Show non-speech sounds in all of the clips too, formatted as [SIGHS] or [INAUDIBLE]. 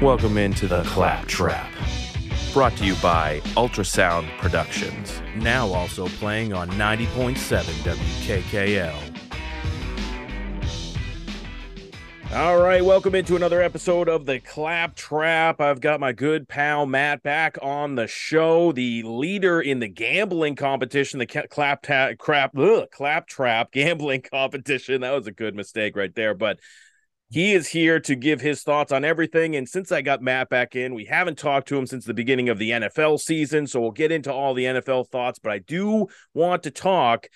Welcome into the Clap Trap. Brought to you by Ultrasound Productions. Now also playing on 90.7 WKKL. All right, welcome into another episode of the Clap Trap. I've got my good pal Matt back on the show, the leader in the gambling competition, the Clap ta- Crap ugh, Clap Trap gambling [LAUGHS] competition. That was a good mistake right there, but he is here to give his thoughts on everything. And since I got Matt back in, we haven't talked to him since the beginning of the NFL season. So we'll get into all the NFL thoughts. But I do want to talk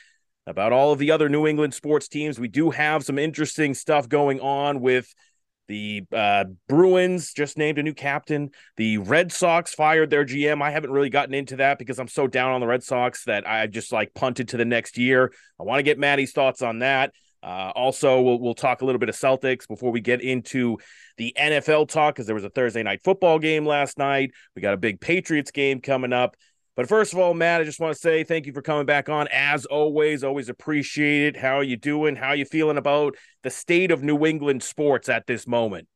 about all of the other New England sports teams. We do have some interesting stuff going on with the uh, Bruins just named a new captain. The Red Sox fired their GM. I haven't really gotten into that because I'm so down on the Red Sox that I just like punted to the next year. I want to get Maddie's thoughts on that. Uh, also, we'll, we'll talk a little bit of Celtics before we get into the NFL talk because there was a Thursday night football game last night. We got a big Patriots game coming up. But first of all, Matt, I just want to say thank you for coming back on. As always, always appreciate it. How are you doing? How are you feeling about the state of New England sports at this moment?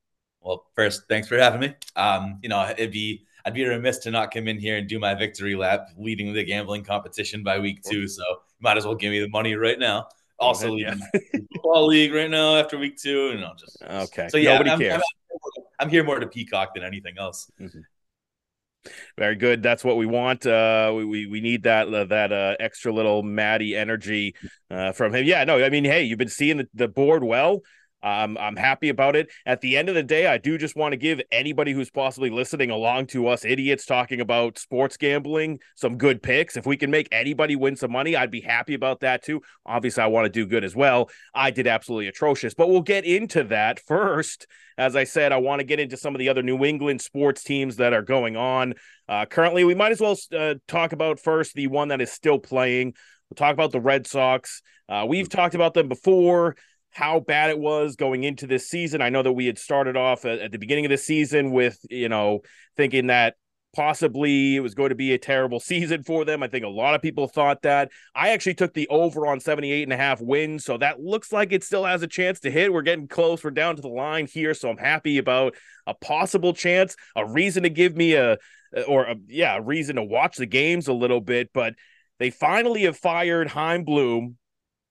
Well, first, thanks for having me. Um, you know, it'd be I'd be remiss to not come in here and do my victory lap leading the gambling competition by week two. So you might as well give me the money right now. Also leading yeah. [LAUGHS] football league right now after week two, and I'll just okay. So yeah, nobody I'm, cares. I'm, I'm, here more to peacock than anything else. Mm-hmm. Very good. That's what we want. Uh, we, we we need that uh, that uh, extra little Maddie energy uh, from him. Yeah, no, I mean, hey, you've been seeing the, the board well. Um, I'm happy about it. At the end of the day, I do just want to give anybody who's possibly listening along to us idiots talking about sports gambling some good picks. If we can make anybody win some money, I'd be happy about that too. Obviously, I want to do good as well. I did absolutely atrocious, but we'll get into that [LAUGHS] first. As I said, I want to get into some of the other New England sports teams that are going on. Uh, currently, we might as well uh, talk about first the one that is still playing. We'll talk about the Red Sox. Uh, we've talked about them before how bad it was going into this season. I know that we had started off at, at the beginning of the season with, you know, thinking that possibly it was going to be a terrible [LAUGHS] season for them. I think a lot of people thought that. I actually took the over on 78 and a half wins. So that looks like it still has a chance to hit. We're getting close. We're down to the line here. So I'm happy about a possible chance, a reason to give me a, or a, yeah, a reason to watch the games a little bit. But they finally have fired Chaim Bloom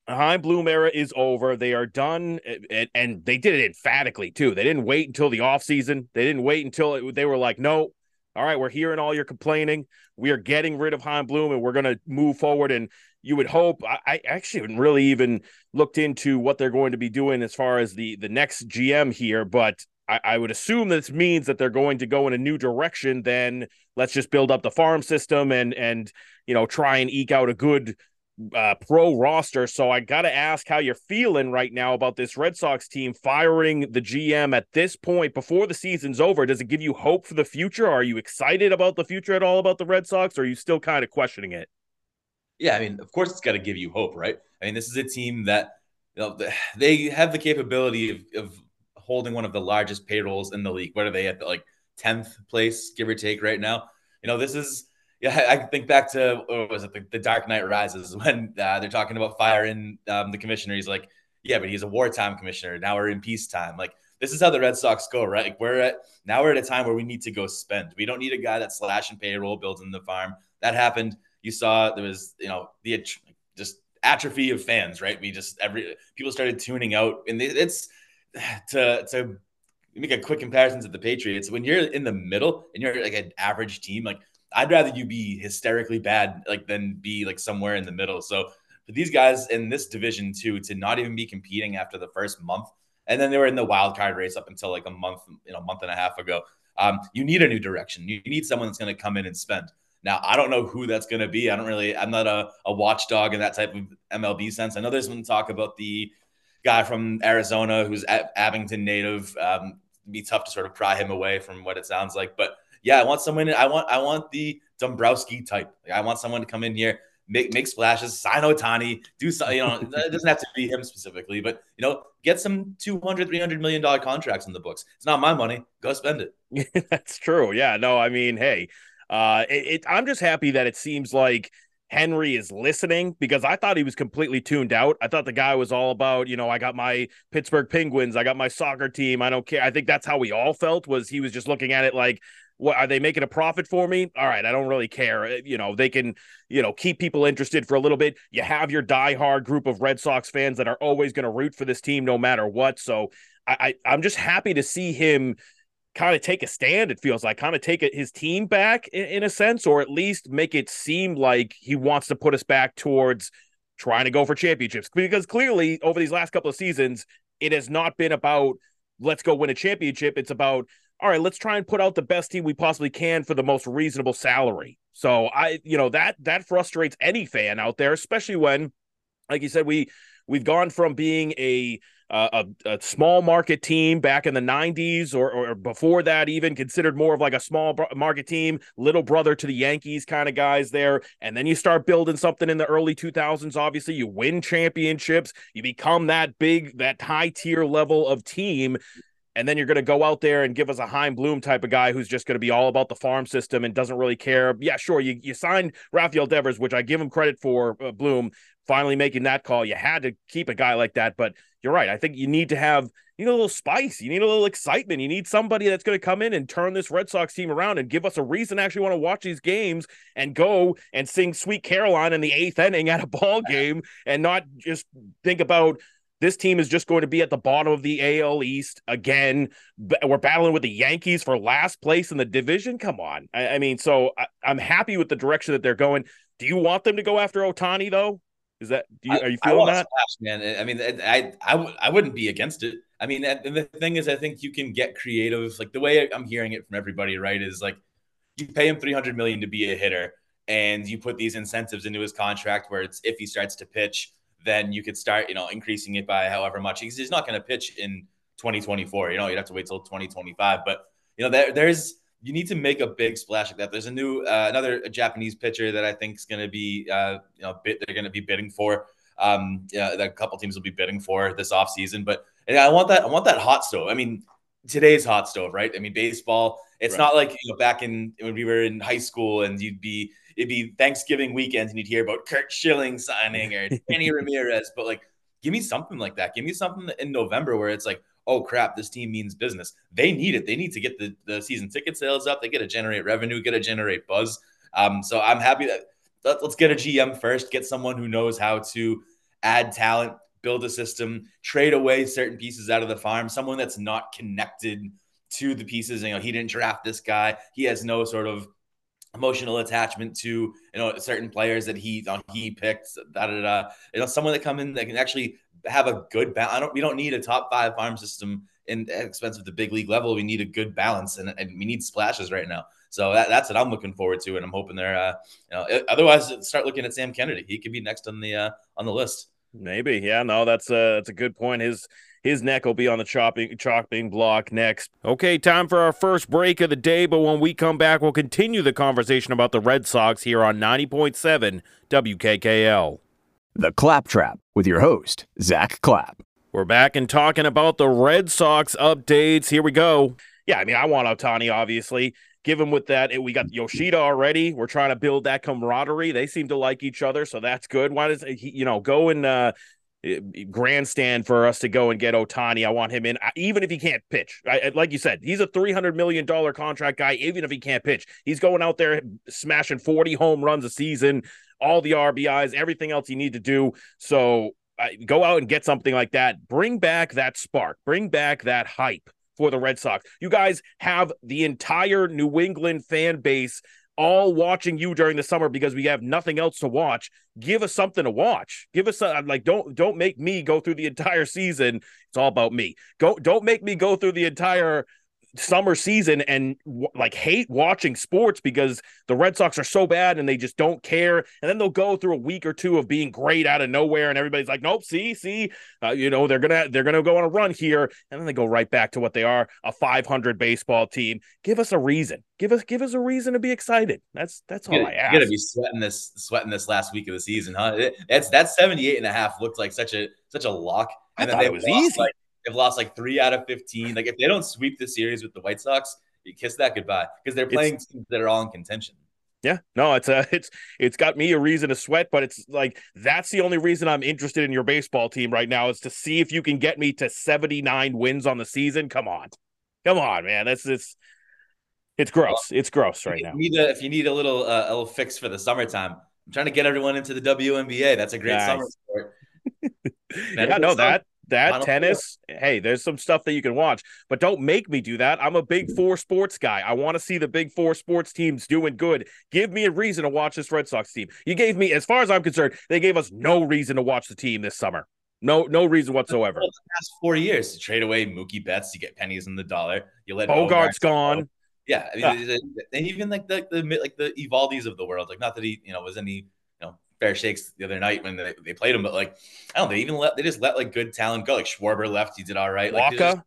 Chaim Bloom era is over. They are done, and, and, they did it emphatically too. They didn't wait until the offseason. They didn't wait until it, they were like, no, all right, we're hearing all your complaining. We are getting rid of Chaim Bloom, and we're going to move forward. And you would hope. I, I, actually haven't really even looked into what they're going to be doing as far as the the next GM here, but I, I would assume this means that they're going to go in a new direction. Then let's just build up the farm system and and you know try and eke out a good uh, pro roster. So I got to ask how you're feeling right now about this Red Sox team firing the GM at this point before the season's over. Does it give you hope for the future? Are you excited about the future at all about the Red Sox? Or are you still kind of questioning it? Yeah, I mean, of course, it's got to give you hope, right? I mean, this is a team that you know, they have the capability of, of holding one of the largest payrolls in the league. What are they at, like 10th place, give or take, right now? You know, this is yeah, I think back to what was it the, the Dark Knight Rises [LAUGHS] when uh, they're talking about firing um, the commissioner. He's like, yeah, but he's a wartime commissioner. Now we're in peacetime. Like this is how the Red Sox go, right? Like we're at now we're at a time where we need to go spend. We don't need a guy that's slashing payroll, building the farm. That happened. You saw there was you know the just atrophy of fans, right? We just every people started tuning out, and it's [SIGHS] to to make a quick comparison to the Patriots. When you're in the middle and you're like an average team, like I'd rather you be hysterically bad like than be like somewhere in the middle. So for these guys in this division too, to not even be competing after the first month, and then they were in the wild card race up until like a month, you know, month and a half ago. Um, you need a new direction. You need someone that's going to come in and spend. Now, I don't know who that's going to be. I don't really, I'm not a, a watchdog in that type of MLB sense. I know there's been talk about the guy from Arizona who's Abington native. Um, be tough to sort of pry him away from what it sounds like, but yeah, I want someone. I want I want the Dombrowski type. Like, I want someone to come in here, make make splashes, sign Ohtani, do something. You know, [LAUGHS] it doesn't have to be him specifically, but you know, get some 200 300 million dollar contracts in the books. It's not my money. Go spend it. [LAUGHS] That's true. Yeah. No, I mean, hey, uh, it, it, I'm just happy that it seems like Henry is listening because I thought he was completely tuned out. I thought the guy was all about, you know, I got my Pittsburgh Penguins, I got my soccer team, I don't care. I think that's how we all felt was he was just looking at it like what are they making a profit for me? All right, I don't really care. Uh, you know, they can, you know, keep people interested for a little bit. You have your diehard group of Red Sox fans that are always going to root for this team no matter what. So I, I I'm just happy to see him kind of take a stand. It feels like kind of take his team back in, in, a sense, or at least make it seem like he wants to put us back towards trying to go for championships. Because clearly, over these last couple of seasons, it has not been about let's go win a championship. It's about all right, let's try and put out the best team we possibly can for the most reasonable salary. So I, you know, that that frustrates any fan out there, especially when, like you said, we we've gone from being a uh, a, a, small market team back in the 90s or, or before that, even considered more of like a small market team, little brother to the Yankees kind of guys there. And then you start building something in the early 2000s. Obviously, you win championships, you become that big, that high tier level of team and then you're going to go out there and give us a Chaim Bloom type of guy who's just going to be all about the farm system and doesn't really care. Yeah, sure, you, you signed Rafael Devers, which I give him credit for, uh, Bloom, finally making that call. You had to keep a guy like that, but you're right. I think you need to have you need a little spice. You need a little excitement. You need somebody that's going to come in and turn this Red Sox team around and give us a reason to actually want to watch these games and go and sing Sweet Caroline in the eighth inning at a ball game and not just think about this team is just going to be at the bottom of the AL East again. We're battling with the Yankees for last place in the division. Come on. I, I mean, so I, am happy with the direction that they're going. Do you want them to go after Ohtani, though? Is that do you, are you feeling that? Man. I mean, I I w- I wouldn't be against it. I mean, and the thing is, I think you can get creative. Like the way I'm hearing it from everybody, right, is like you pay him 300 million to be a hitter, and you put these incentives into his contract where it's if he starts to pitch then you could start, you know, increasing it by however much. He's, he's not going to pitch in 2024. You know, you'd have to wait till 2025. But you know, there, there's you need to make a big splash like that. There's a new uh, another Japanese pitcher that I think is going to be, uh, you know, bit, they're going to be bidding for. Um, yeah, that a couple teams will be bidding for this offseason. But I want that. I want that hot stove. I mean, today's hot stove, right? I mean, baseball. It's right. not like you know back in when we were in high school and you'd be it'd be Thanksgiving weekends and you'd hear about Curt Schilling signing or [LAUGHS] Danny Ramirez. But like, give me something like that. Give me something in November where it's like, oh crap, this team means business. They need it. They need to get the, the season ticket sales up. They get to generate revenue, get to generate buzz. Um, so I'm happy that let, let's get a GM first, get someone who knows how to add talent, build a system, trade away certain pieces out of the farm, someone that's not connected to the pieces. You know, he didn't draft this guy. He has no sort of emotional attachment to you know certain players that he he picked. Da, da, da. You know, someone that come in that can actually have a good balance. I don't. We don't need a top five farm system in expensive the big league level. We need a good balance, and, and we need splashes right now. So that, that's what I'm looking forward to, and I'm hoping they're. Uh, you know, otherwise, start looking at Sam Kennedy. He could be next on the uh, on the list. Maybe, yeah. No, that's a that's a good point. His his neck will be on the chopping chopping block next. Okay, time for our first break of the day, but when we come back, we'll continue the conversation about the Red Sox here on 90.7 WKKL. The Claptrap with your host, Zack Clapp. We're back and talking about the Red Sox updates. Here we go. Yeah, I mean, I want Ohtani, obviously. Given with that, we got Yoshida already. We're trying to build that camaraderie. They seem to like each other, so that's good. Why does he, you know, go and uh, Eh, grandstand for us to go and get Ohtani. I want him in, even if he can't pitch. I, like you said, he's a three hundred million dollar contract guy. Even if he can't pitch, he's going out there smashing forty home runs a season, all the RBIs, everything else you need to do. So go out and get something like that. Bring back that spark. Bring back that hype for the Red Sox. You guys have the entire New England fan base all watching you during the summer because we have nothing else to watch. Give us something to watch. Give us a, like don't don't make me go through the entire season. It's all about me. Go don't make me go through the entire summer season and like hate watching sports because the Red Sox are so bad and they just don't care. And then they'll go through a week or two of being great out of nowhere, and everybody's like, "Nope, see, see, uh, you know they're gonna they're gonna go on a run here," and then they go right back to what they are a 500 baseball team. Give us a reason. Give us give us a reason to be excited. That's that's all I ask. You gotta be sweating this sweating this last week of the season, huh? It, that's that 78 and a half looked like such a such a lock. And I then thought it was easy. Like, They've lost like three out of 15. Like if they don't sweep the series with the White Sox, you kiss that goodbye because they're playing it's, teams that are all in contention. Yeah, no, it's a [LAUGHS] it's it's got me a reason to sweat, but it's like that's the only reason I'm interested in your baseball team right now is to see if you can get me to 79 wins on the season. Come on, come on, man. That's it's it's gross. It's gross right now. If you need a, if you need a little uh, a little fix for the summertime, I'm trying to get everyone into the WNBA. That's a great nice. summer sport. [LAUGHS] yeah, no, that that tennis hey there's some stuff that you can watch but don't make me do that. I'm a big four sports guy. I want to see the big four sports teams doing good. Give me a reason to watch this red sox team. You gave me as far as i'm concerned they gave us no reason to watch the team this summer. No no reason whatsoever. The past four years to trade away mookie betts you get pennies in the dollar you let Bogaerts gone go. yeah, I mean, yeah. and even like the, the like the Eovaldi's of the world like not that he you know was any fair shakes the other night when they, they played him, but like I don't know, they even let they just let like good talent go. Like Schwarber left, he did all right. Like. Just,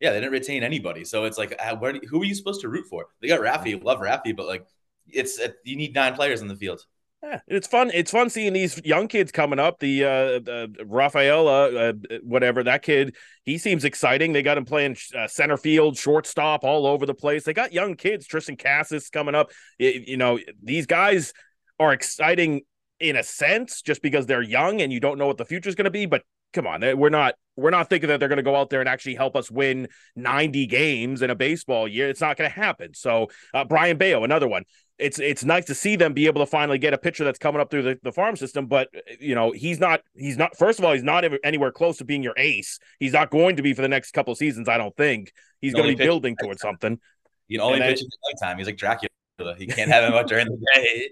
yeah, they didn't retain anybody. So it's like, uh, where, who are you supposed to root for? They got Rafi, love Rafi, but like, it's you need nine players in the field. Yeah, it's fun. It's fun seeing these young kids coming up. The uh, the Rafaela, uh, whatever that kid, he seems exciting. They got him playing uh, center field, shortstop, all over the place. They got young kids. Triston Casas coming up. It, you know, these guys are exciting in a sense, just because they're young and you don't know what the future is going to be. But come on, we're not we're not thinking that they're going to go out there and actually help us win 90 games in a baseball year. It's not going to happen. So uh, Brayan Bello, another one. It's it's nice to see them be able to finally get a pitcher that's coming up through the, the farm system, but you know he's not he's not. First of all, he's not anywhere close to being your ace. He's not going to be for the next couple of seasons. I don't think he's going to be building towards something. You know, only pitch in the nighttime. He's like Dracula. He can't have him out during the [LAUGHS] day.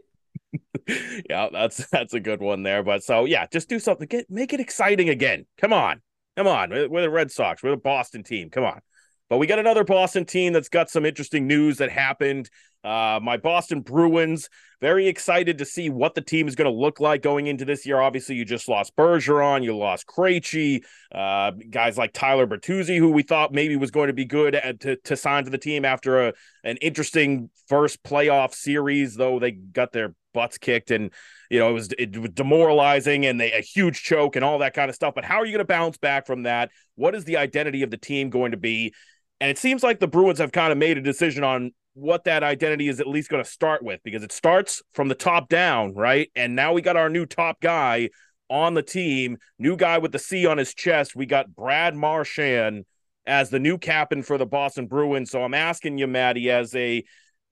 [LAUGHS] yeah, that's that's a good one there. But so yeah, just do something. Get make it exciting again. Come on, come on. We're, we're the Red Sox. We're the Boston team. Come on. But we got another Boston team that's got some interesting news that happened. Uh, my Boston Bruins, very excited to see what the team is going to look like going into this year. Obviously, you just lost Bergeron, you lost Krejci, uh, guys like Tyler Bertuzzi, who we thought maybe was going to be good at, to, to sign to the team after a, an interesting first playoff series, though they got their butts kicked and you know it was it was demoralizing and they a huge choke and all that kind of stuff. But how are you going to bounce back from that? What is the identity of the team going to be? And it seems like the bruins have kind of made a decision on what that identity is at least going to start with because it starts from the top down right? And now we got our new top guy on the team new guy with the c on his chest. We got brad marchand as the new captain for the boston bruins. So i'm asking you maddie as a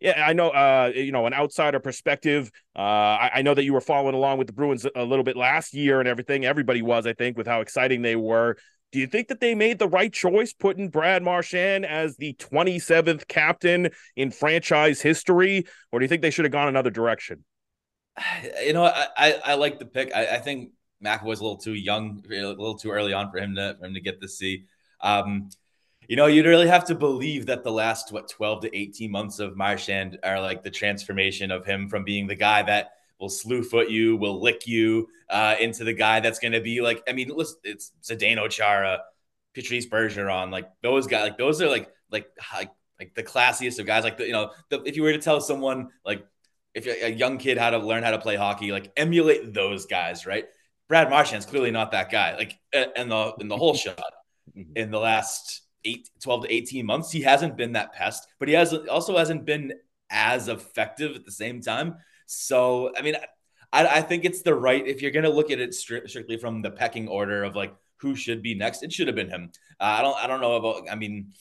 yeah, I know. Uh, you know, an outsider perspective. Uh, I, I, know that you were following along with the Bruins a little bit last year and everything. Everybody was, I think, with how exciting they were. Do you think that they made the right choice putting Brad Marchand as the 27th captain in franchise history, or do you think they should have gone another direction? You know, I I, I like the pick. I, I think was a little too young, a little too early on for him to for him to get the C. Um, you know, you'd really have to believe that the last what 12 to 18 months of Marchand are like the transformation of him from being the guy that will slew foot you, will lick you, uh, into the guy that's going to be like, I mean, listen, it's Zdeno Chara, Patrice Bergeron, like those guys, like those are like like like, like the classiest of guys. Like the, you know, the, if you were to tell someone like if you're a young kid how to learn how to play hockey, like emulate those guys, right? Brad Marchand's clearly not that guy. Like in the in the whole shot [LAUGHS] mm-hmm. in the last eight, 12 to 18 months, he hasn't been that pest, but he has also hasn't been as effective at the same time. So, I mean, I, I think it's the right, if you're going to look at it stri- strictly from the pecking order of like who should be next, it should have been him. Uh, I don't, I don't know about, I mean,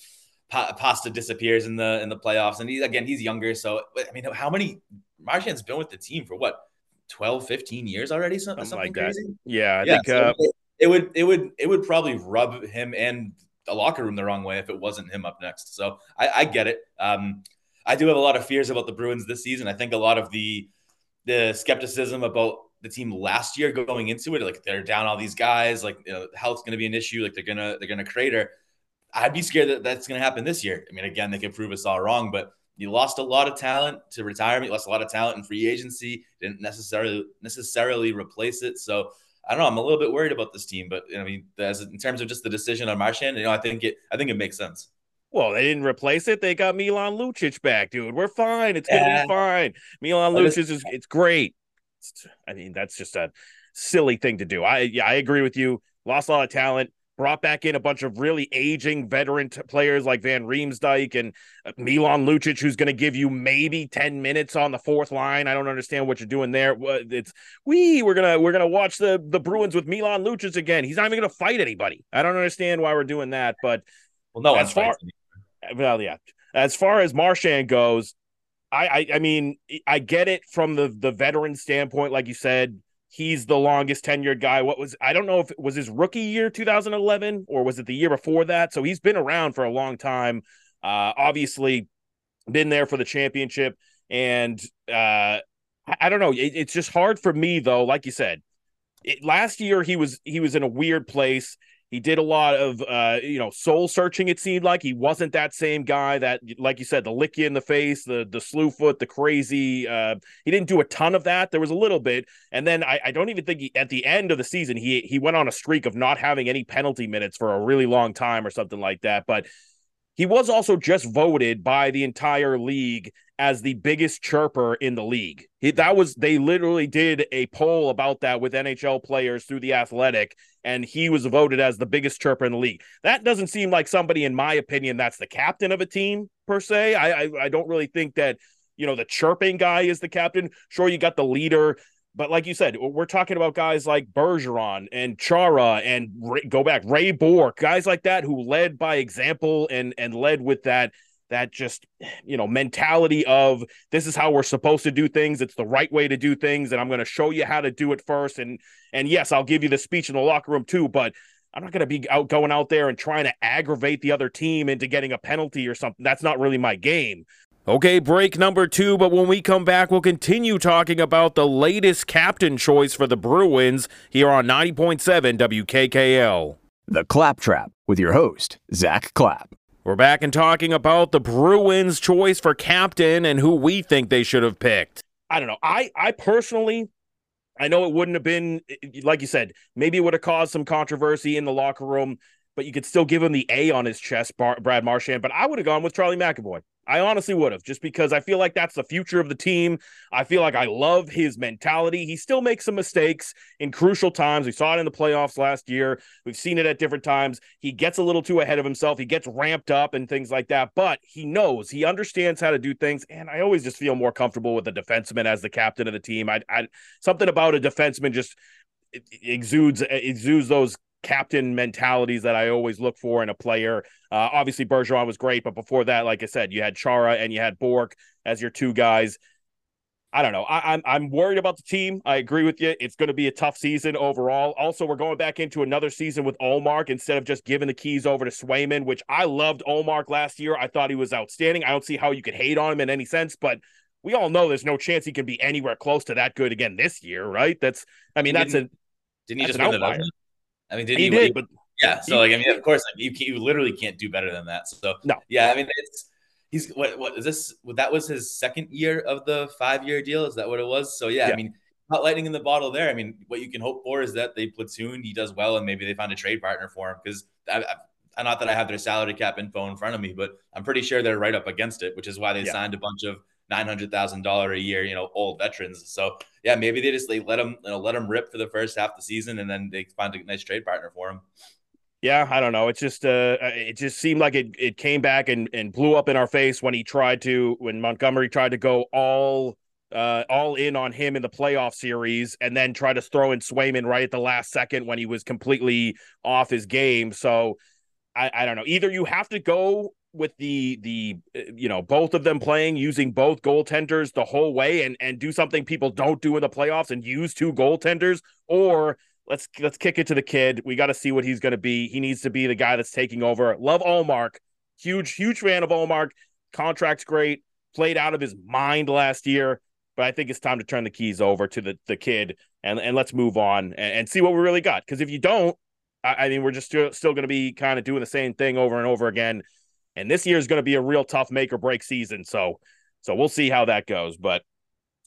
pa- Pasta disappears in the, in the playoffs and he's, again, he's younger. So, I mean, how many, Marchand's been with the team for what, 12, 15 years already? Something, something like crazy? that. Yeah. I yeah, think, so uh, it, it would, it would, it would probably rub him and a locker room the wrong way if it wasn't him up next. So I, I get it. Um, I do have a lot of fears about the Bruins this season. I think a lot of the the skepticism about the team last year going into it, like they're down all these guys, like you know, health's going to be an issue, like they're gonna they're gonna crater. I'd be scared that that's going to happen this year. I mean, again, they could prove us all wrong, but you lost a lot of talent to retirement. You lost a lot of talent in free agency. Didn't necessarily necessarily replace it. So I don't know. I'm a little bit worried about this team, but I mean, as in terms of just the decision on Marchand, you know, I think it, I think it makes sense. Well, they didn't replace it. They got Milan Lucic back, dude. We're fine. It's gonna yeah. be fine. Milan Lucic is it's great. It's, I mean, that's just a silly thing to do. I yeah, I agree with you. Lost a lot of talent. Brought back in a bunch of really aging veteran t- players like Van Riemsdyk and uh, Milan Lucic, who's going to give you maybe 10 minutes on the fourth line. I don't understand what you're doing there. It's we we're gonna we're gonna watch the the Bruins with Milan Lucic again. He's not even gonna fight anybody. I don't understand why we're doing that, but well, no, as far well, yeah. As far as Marchand goes, I, I I mean I get it from the the veteran standpoint, like you said he's the longest tenured guy. What was I don't know if it was his rookie year 2011 or was it the year before that. So he's been around for a long time. Uh, obviously, been there for the championship, and uh, I, don't know. It, it's just hard for me though. Like you said, it, last year he was he was in a weird place. He did a lot of, uh, you know, soul searching. It seemed like he wasn't that same guy that, like you said, the lick you in the face, the the slew foot, the crazy. Uh, he didn't do a ton of that. There was a little bit, and then I, I don't even think he, at the end of the season he he went on a streak of not having any penalty minutes for a really long time or something like that. But he was also just voted by the entire league as the biggest chirper in the league. He, that was they literally did a poll about that with NHL players through the Athletic, and he was voted as the biggest chirper in the league. That doesn't seem like somebody, in my opinion, that's the captain of a team per se. I I, I don't really think that you know the chirping guy is the captain. Sure, you got the leader, but like you said, we're talking about guys like Bergeron and Chara and Ray, go back Ray Bourque, guys like that who led by example and and led with that that just you know mentality of this is how we're supposed to do things it's the right way to do things and i'm going to show you how to do it first and and yes i'll give you the speech in the locker room too but i'm not going to be out going out there and trying to aggravate the other team into getting a penalty or something that's not really my game Okay, break number two, but when we come back, we'll continue talking about the latest captain choice for the Bruins here on 90.7 WKKL. The Claptrap with your host, Zack Clapp. We're back and talking about the Bruins' choice for captain and who we think they should have picked. I don't know. I I personally I know it wouldn't have been like you said, maybe it would have caused some controversy in the locker room, but you could still give him the A on his chest, Brad Marchand. But I would have gone with Charlie McAvoy. I honestly would have, just because I feel like that's the future of the team. I feel like I love his mentality. He still makes some mistakes in crucial times. We saw it in the playoffs last year. We've seen it at different times. He gets a little too ahead of himself. He gets ramped up and things like that, but he knows, he understands how to do things. And I always just feel more comfortable with a defenseman as the captain of the team. I, I something about a defenseman just exudes exudes those captain mentalities that I always look for in a player. Uh, obviously, Bergeron was great, but before that, like I said, you had Chara and you had Bourque as your two guys. I don't know. I, am I'm, I'm worried about the team. I agree with you. It's going to be a tough season overall. Also, we're going back into another season with Ullmark instead of just giving the keys over to Swayman, which I loved Ullmark last year. I thought he was outstanding. I don't see how you could hate on him in any sense, but we all know there's no chance he can be anywhere close to that good again this year, right? That's I mean, that's a didn't he just win the I mean, did he, he did, but yeah. So like, I mean, of course, like you, you literally can't do better than that. So no, yeah. I mean, it's he's what what is this? That was his second year of the five year deal. Is that what it was? So yeah, yeah. I mean, not lightning in the bottle there. I mean, what you can hope for is that they platoon, he does well, and maybe they find a trade partner for him because I, I, not that I have their salary cap info in front of me, but I'm pretty sure they're right up against it, which is why they yeah. signed a bunch of nine hundred thousand dollar a year, you know, old veterans. So yeah, maybe they just they let them you know, let him rip for the first half of the season, and then they find a nice trade partner for him. Yeah, I don't know. It just uh, it just seemed like it it came back and and blew up in our face when he tried to when Montgomery tried to go all uh, all in on him in the playoff series and then try to throw in Swayman right at the last second when he was completely off his game. So I, I don't know. Either you have to go with the the uh, you know both of them playing using both goaltenders the whole way and and do something people don't do in the playoffs and use two goaltenders? Or let's let's kick it to the kid. We got to see what he's going to be. He needs to be the guy that's taking over. Love Ullmark huge huge fan of Ullmark contract's great. Played out of his mind last year but I think it's time to turn the keys over to the the kid and and let's move on and, and see what we really got. Because if you don't I, I mean we're just still, still going to be kind of doing the same thing over and over again and this year is going to be a real tough make or break season. So, so we'll see how that goes. But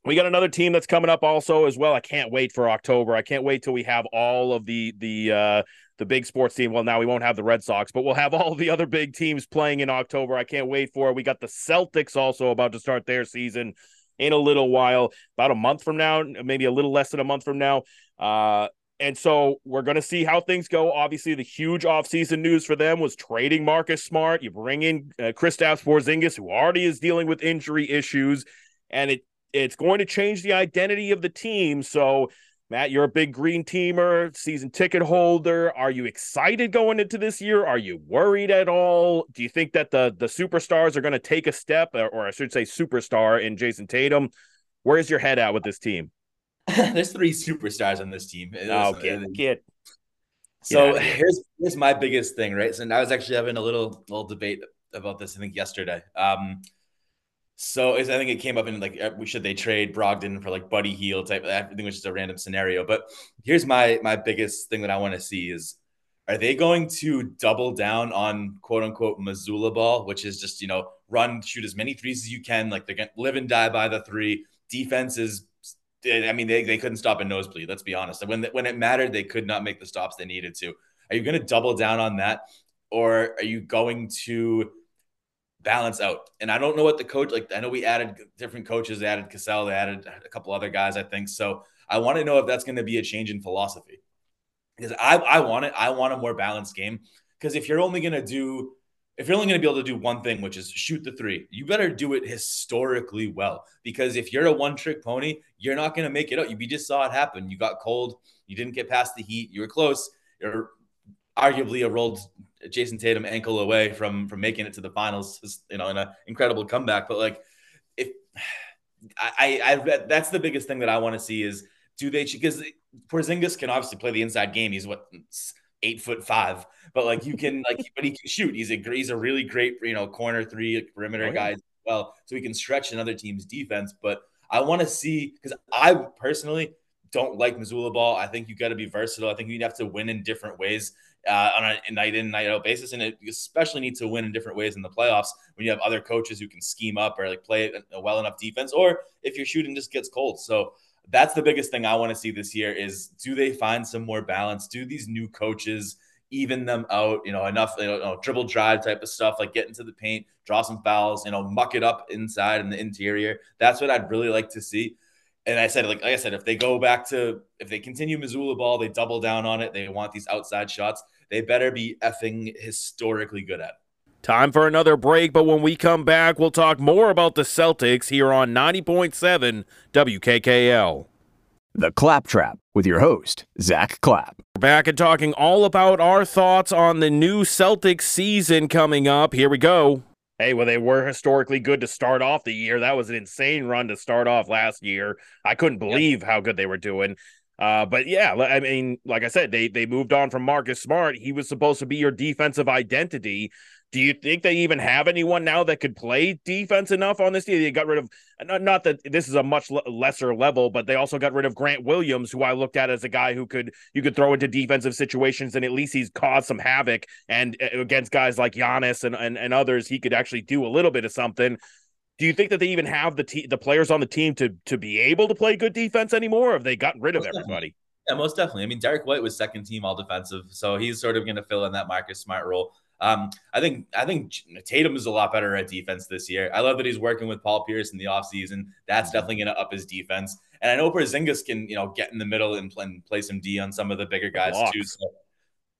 we got another team that's coming up also as well. I can't wait for October. I can't wait till we have all of the the uh the big sports team. Well, now we won't have the Red Sox, but we'll have all the other big teams playing in October. I can't wait for it. We got the Celtics also about to start their season in a little while, about a month from now, maybe a little less than a month from now. Uh and so we're going to see how things go. Obviously, the huge offseason news for them was trading Marcus Smart. You bring in uh, Kristaps Porzingis, who already is dealing with injury issues, and it it's going to change the identity of the team. So, Matt, you're a big green teamer, season ticket holder. Are you excited going into this year? Are you worried at all? Do you think that the the superstars are going to take a step, or, or I should say, superstar in Jayson Tatum? Where's your head at with this team? [LAUGHS] There's three superstars on this team. Oh, get, get. So here's here's my biggest thing, right? So I was actually having a little little debate about this, I think yesterday. Um, so I think it came up in like, uh, should they trade Brogdon for like Buddy Hield type? I think it was just a random scenario. But here's my my biggest thing that I want to see is, are they going to double down on quote unquote Mazzulla ball, which is just you know run, shoot as many threes as you can. Like they're gonna live and die by the three. Defense is I mean, they, they couldn't stop a nosebleed. Let's be honest. When when it mattered, they could not make the stops they needed to. Are you going to double down on that, or are you going to balance out? And I don't know what the coach like. I know we added different coaches. They added Cassell. They added a couple other guys. I think so. I want to know if that's going to be a change in philosophy because I I want it. I want a more balanced game. Because if you're only going to do if you're only going to be able to do one thing, which is shoot the three, you better do it historically well. Because if you're a one trick pony, you're not going to make it out. You just saw it happen. You got cold. You didn't get past the heat. You were close. You're arguably a rolled Jayson Tatum ankle away from from making it to the finals. You know, in an incredible comeback. But like, if I, I, I that's the biggest thing that I want to see is do they because Porzingis can obviously play the inside game. He's what eight foot five, but like you can like, but he can shoot. He's a he's a really great you know corner three perimeter oh, yeah. guy as well, so he can stretch another team's defense. But I want to see because I personally don't like Mazzulla ball. I think you got to be versatile. I think you have to win in different ways uh, on a night in night out basis, and it, you especially need to win in different ways in the playoffs when you have other coaches who can scheme up or like play a well enough defense, or if your shooting just gets cold. So that's the biggest thing I want to see this year is do they find some more balance? Do these new coaches even them out, you know, enough, you know, dribble drive type of stuff, like get into the paint, draw some fouls, you know, muck it up inside in the interior. That's what I'd really like to see. And I said, like, like I said, if they go back to, if they continue Mazzulla ball, they double down on it. They want these outside shots. They better be effing historically good at. Time for another break, but when we come back, we'll talk more about the Celtics here on 90.7 WKKL. The Claptrap with your host, Zack Clapp. We're back and talking all about our thoughts on the new Celtics season coming up. Here we go. Hey, well, they were historically good to start off the year. That was an insane run to start off last year. I couldn't believe yep. how good they were doing. Uh, but yeah, I mean, like I said, they they moved on from Marcus Smart. He was supposed to be your defensive identity. Do you think they even have anyone now that could play defense enough on this team? They got rid of not that this is a much lesser level, but they also got rid of Grant Williams, who I looked at as a guy who could you could throw into defensive situations and at least he's caused some havoc. And uh, against guys like Giannis and, and, and others, he could actually do a little bit of something. Do you think that they even have the te- the players on the team to to be able to play good defense anymore? Or have they gotten rid of everybody? Yeah, most definitely. I mean, Derrick White was second team all defensive, so he's sort of going to fill in that Marcus Smart role. Um, I think I think Tatum is a lot better at defense this year. I love that he's working with Paul Pierce in the offseason. That's mm-hmm. definitely going to up his defense. And I know Porzingis can, you know, get in the middle and, and play some D on some of the bigger guys Blocks. too. So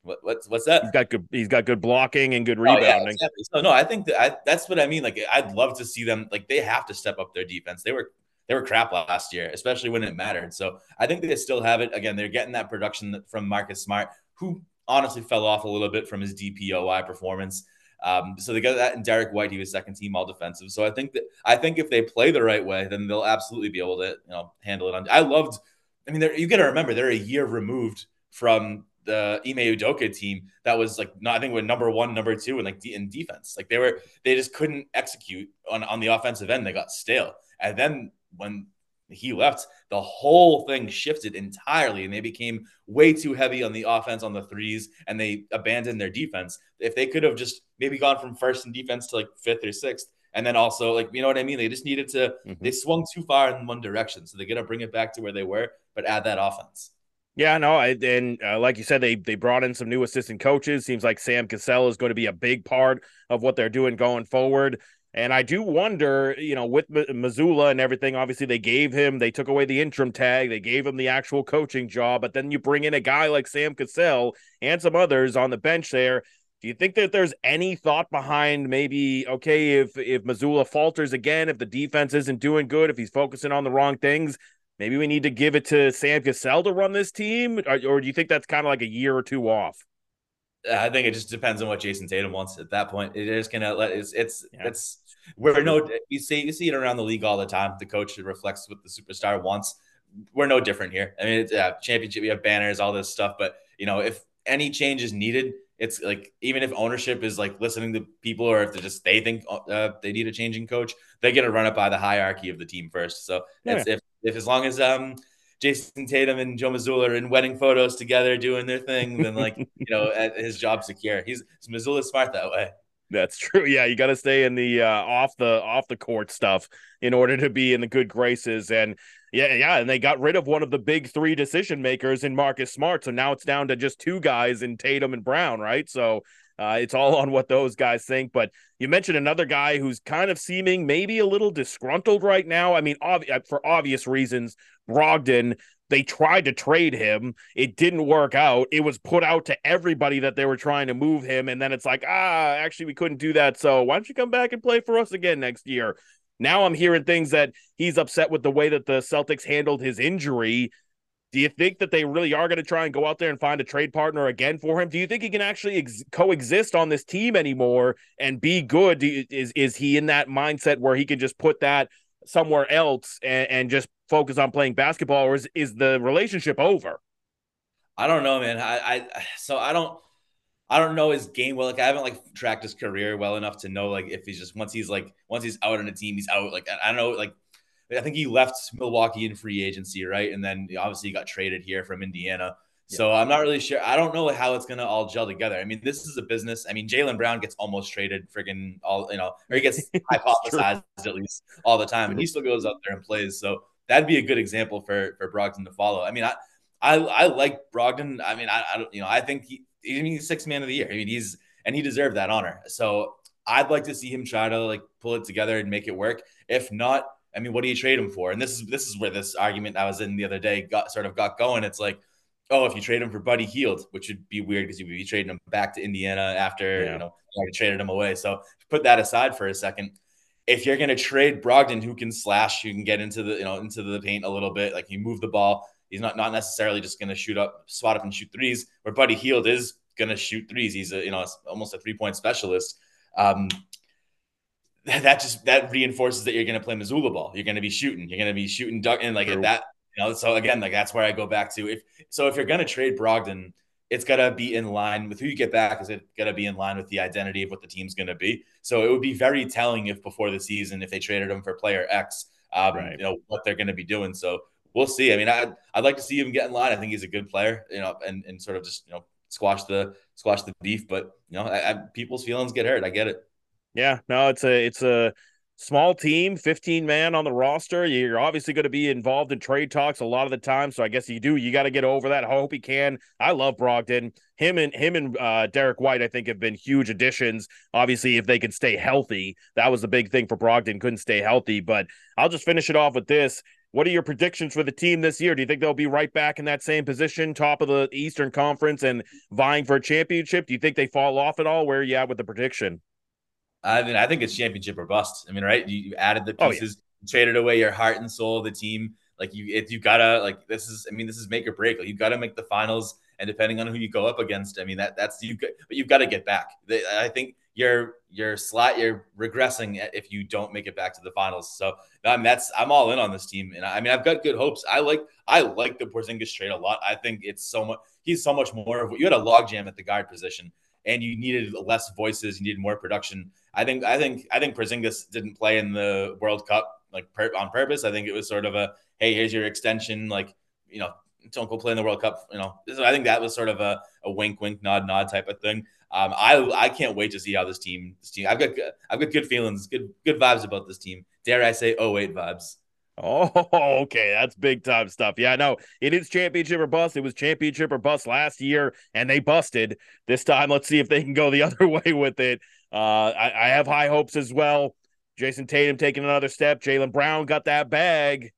what, what's what's that? He's got good. He's got good blocking and good rebounding. Oh, yeah, exactly. So no, I think that I, that's what I mean. Like I'd love to see them. Like they have to step up their defense. They were they were crap last year, especially when it mattered. So I think they still have it. Again, they're getting that production from Marcus Smart, who honestly fell off a little bit from his DPOI performance. Um, so they got that and Derrick White. He was second team all defensive. So I think that I think if they play the right way, then they'll absolutely be able to you know handle it. On, I loved. I mean, you got to remember they're a year removed from the Ime Udoka team that was like not, I think we're number one, number two, and like in defense. Like they were they just couldn't execute on on the offensive end. They got stale. And then when he left, the whole thing shifted entirely and they became way too heavy on the offense on the threes and they abandoned their defense. If they could have just maybe gone from first in defense to like fifth or sixth, and then also like you know what I mean, they just needed to mm-hmm. they swung too far in one direction, so they got to bring it back to where they were, but add that offense. Yeah, no, I, and uh, like you said, they they brought in some new assistant coaches. Seems like Sam Cassell is going to be a big part of what they're doing going forward. And I do wonder, you know, with Mazzulla and everything, obviously they gave him, they took away the interim tag, they gave him the actual coaching job, but then you bring in a guy like Sam Cassell and some others on the bench there. Do you think that there's any thought behind maybe okay if if Mazzulla falters again, if the defense isn't doing good, if he's focusing on the wrong things, maybe we need to give it to Sam Cassell to run this team, or, or do you think that's kind of like a year or two off? I think it just depends on what Jayson Tatum wants at that point. It is gonna let it's it's yeah. it's we're no you see you see it around the league all the time. The coach reflects what the superstar wants. We're no different here. I mean, it's yeah, championship, we have banners, all this stuff, but you know, if any change is needed, it's like even if ownership is like listening to people or if they just they think uh, they need a changing coach, they get to run it by the hierarchy of the team first. So yeah. if if as long as um Jayson Tatum and Joe Mazzulla are in wedding photos together doing their thing, then like [LAUGHS] you know his job secure. He's Mazzulla's smart that way. That's true. Yeah, you got to stay in the uh, off the off the court stuff in order to be in the good graces. And yeah, yeah, and they got rid of one of the big three decision makers in Marcus Smart, so now it's down to just two guys in Tatum and Brown, right? So uh, it's all [LAUGHS] on what those guys think. But you mentioned another guy who's kind of seeming maybe a little disgruntled right now. I mean, ob- uh, for obvious reasons, Brogdon. They tried to trade him. It didn't work out. It was put out to everybody that they were trying to move him. And then it's like, ah, actually, we couldn't do that. So why don't you come back and play for us again next year? Now I'm hearing things that he's upset with the way that the Celtics handled his injury do you think that they really are going to try and go out there and find a trade partner again for him? Do you think he can actually ex- coexist on this team anymore and be good? You, is is he in that mindset where he can just put that somewhere else and, and just focus on playing basketball, or is is the relationship over? I don't know, man. I, I so I don't. I don't know his game well. Like I haven't like tracked his career well enough to know like if he's just once he's like once he's out on a team, he's out. Like I don't know like I think he left Milwaukee in free agency, right? And then obviously he got traded here from Indiana. Yeah. So I'm not really sure. I don't know how it's gonna all gel together. I mean, this is a business. I mean, Jaylen Brown gets almost traded, friggin' all you know, or he gets [LAUGHS] hypothesized at least all the time, and he still goes out there and plays. So that'd be a good example for for Brogdon to follow. I mean, I I, I like Brogdon. I mean, I, I don't you know I think he he's six man of the year. I mean, he's and he deserved that honor. So I'd like to see him try to like pull it together and make it work. If not, I mean, what do you trade him for? And this is this is where this argument I was in the other day got sort of got going. It's like, oh, if you trade him for Buddy Hield, which would be weird because you'd be trading him back to Indiana after yeah. you know traded him away. So put that aside for a second. If you're going to trade Brogdon, who can slash, you can get into the you know into the paint a little bit, like he move the ball. He's not not necessarily just going to shoot up, spot up, and shoot threes. Where Buddy Hield is going to shoot threes. He's a you know almost a three point specialist. Um, [LAUGHS] that just that reinforces that you're going to play Mazzulla ball. You're going to be shooting. You're going to be shooting duck and like that. You know, so again, like that's where I go back to. If so, if you're going to trade Brogdon, it's got to be in line with who you get back. Is it got to be in line with the identity of what the team's going to be? So it would be very telling if before the season, if they traded him for player X, um, right. you know what they're going to be doing. So we'll see. I mean, I I'd like to see him get in line. I think he's a good player, you know, and and sort of just you know squash the squash the beef. But you know, I, I, people's feelings get hurt. I get it. Yeah, no, it's a it's a small team, 15 man on the roster. You're obviously going to be involved in trade talks a lot of the time. So I guess you do, you got to get over that. I hope he can. I love Brogdon. Him and him and uh, Derrick White, I think, have been huge additions. Obviously, if they could stay healthy, that was the big thing for Brogdon. Couldn't stay healthy. But I'll just finish it off with this. What are your predictions for the team this year? Do you think they'll be right back in that same position, top of the Eastern Conference and vying for a championship? Do you think they fall off at all? Where are you at with the prediction? I mean, I think it's championship or bust. I mean, right? You, you added the pieces, oh, yeah. traded away your heart and soul of the team. Like you, if you gotta like this is. I mean, this is make or break. Like you got to make the finals, and depending on who you go up against, I mean that that's you. But you've got to get back. I think you're you're slat you're regressing if you don't make it back to the finals. So I mean, that's I'm all in on this team, and I mean I've got good hopes. I like I like the Porzingis trade a lot. I think it's so much. He's so much more of what you had a logjam at the guard position and you needed less voices, you needed more production. I think I think I think Porzingis didn't play in the World Cup like per- on purpose. I think it was sort of a hey, here's your extension, like you know, don't go play in the World Cup. You know, I think that was sort of a, a wink, wink, nod, nod type of thing. Um, I I can't wait to see how this team this team. I've got I've got good feelings, good good vibes about this team. Dare I say, oh wait, vibes. Oh, [LAUGHS] okay. That's big time stuff. Yeah, no, it is championship or bust. It was championship or bust last year, and they busted. This time, let's see if they can go the [LAUGHS] other way with it. Uh, I, I have high hopes as well. Jayson Tatum taking another step. Jaylen Brown got that bag.